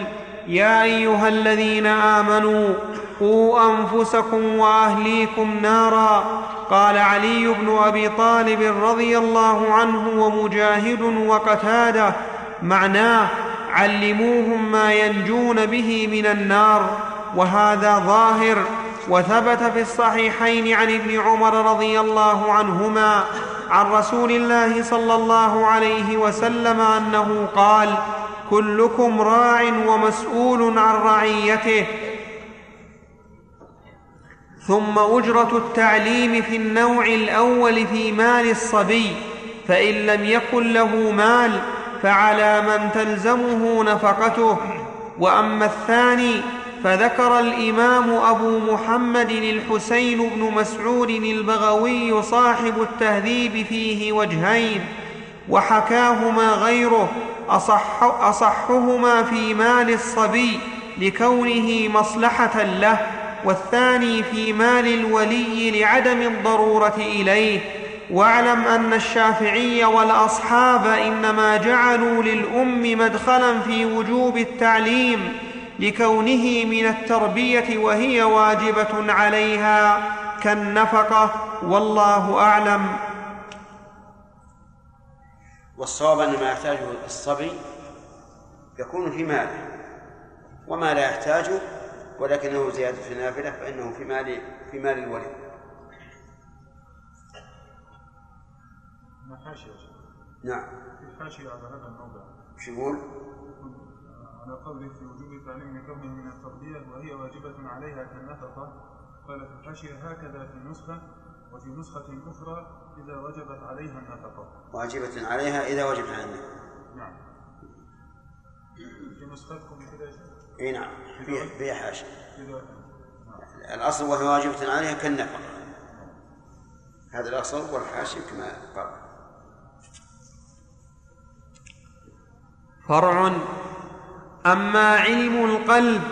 S2: يا أيها الذين آمنوا قوا أنفسكم وأهليكم نارا. قال علي بن أبي طالب رضي الله عنه ومجاهد وقتاده معناه علموهم ما ينجون به من النار وهذا ظاهر وثبت في الصحيحين عن ابن عمر رضي الله عنهما عن رسول الله صلى الله عليه وسلم أنه قال كلكم راع ومسؤول عن رعيته. ثم أجرة التعليم في النوع الأول في مال الصبي فإن لم يكن له مال فعلى من تلزمه نفقته. وأما الثاني فذكر الإمام أبو محمد الحسين بن مسعود البغوي صاحب التهذيب فيه وجهين وحكاهما غيره أصح أصحهما في مال الصبي لكونه مصلحة له والثاني في مال الولي لعدم الضرورة إليه. واعلم أن الشافعي والأصحاب إنما جعلوا للأم مدخلا في وجوب التعليم لكونه من التربية وهي واجبة عليها كالنفقة والله أعلم.
S1: والصواب أن ما يحتاجه الصبي يكون في ماله وما لا يحتاجه ولكنه زيادة نافلة فإنه في مال في مال الولي
S6: حاشية
S1: نعم.
S6: في حاشية على هذا الموضع.
S1: شو يقول؟
S6: على قوله في وجوب التعليم من كونه من التربية وهي واجبة عليها كالنفقة قال في الحاشية هكذا في النسخة وفي نسخة أخرى إذا وجبت عليها النفقة.
S1: واجبة عليها إذا وجبت عليها النفقة.
S6: نعم. في نسختكم كذا
S1: إي نعم. فيها فيها حاشية. الأصل وهي واجبة عليها كالنفقة. هذا الأصل والحاشية كما قال
S2: فرع. أما علم القلب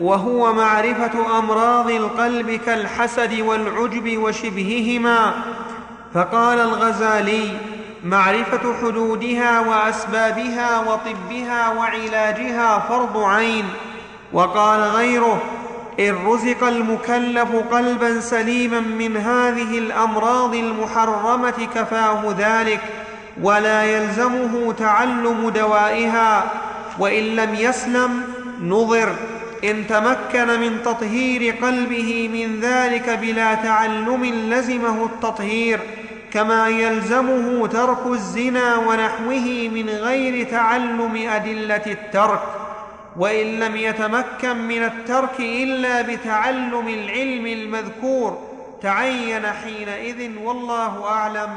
S2: وهو معرفة أمراض القلب كالحسد والعجب وشبههما فقال الغزالي معرفة حدودها وأسبابها وطبها وعلاجها فرض عين وقال غيره إن رزق المكلف قلبا سليما من هذه الأمراض المحرمة كفاه ذلك. ولا يلزمه تعلم دوائها وإن لم يسلم نظر إن تمكن من تطهير قلبه من ذلك بلا تعلم لزمه التطهير كما يلزمه ترك الزنا ونحوه من غير تعلم أدلة الترك. وإن لم يتمكن من الترك إلا بتعلم العلم المذكور تعين حينئذ والله أعلم.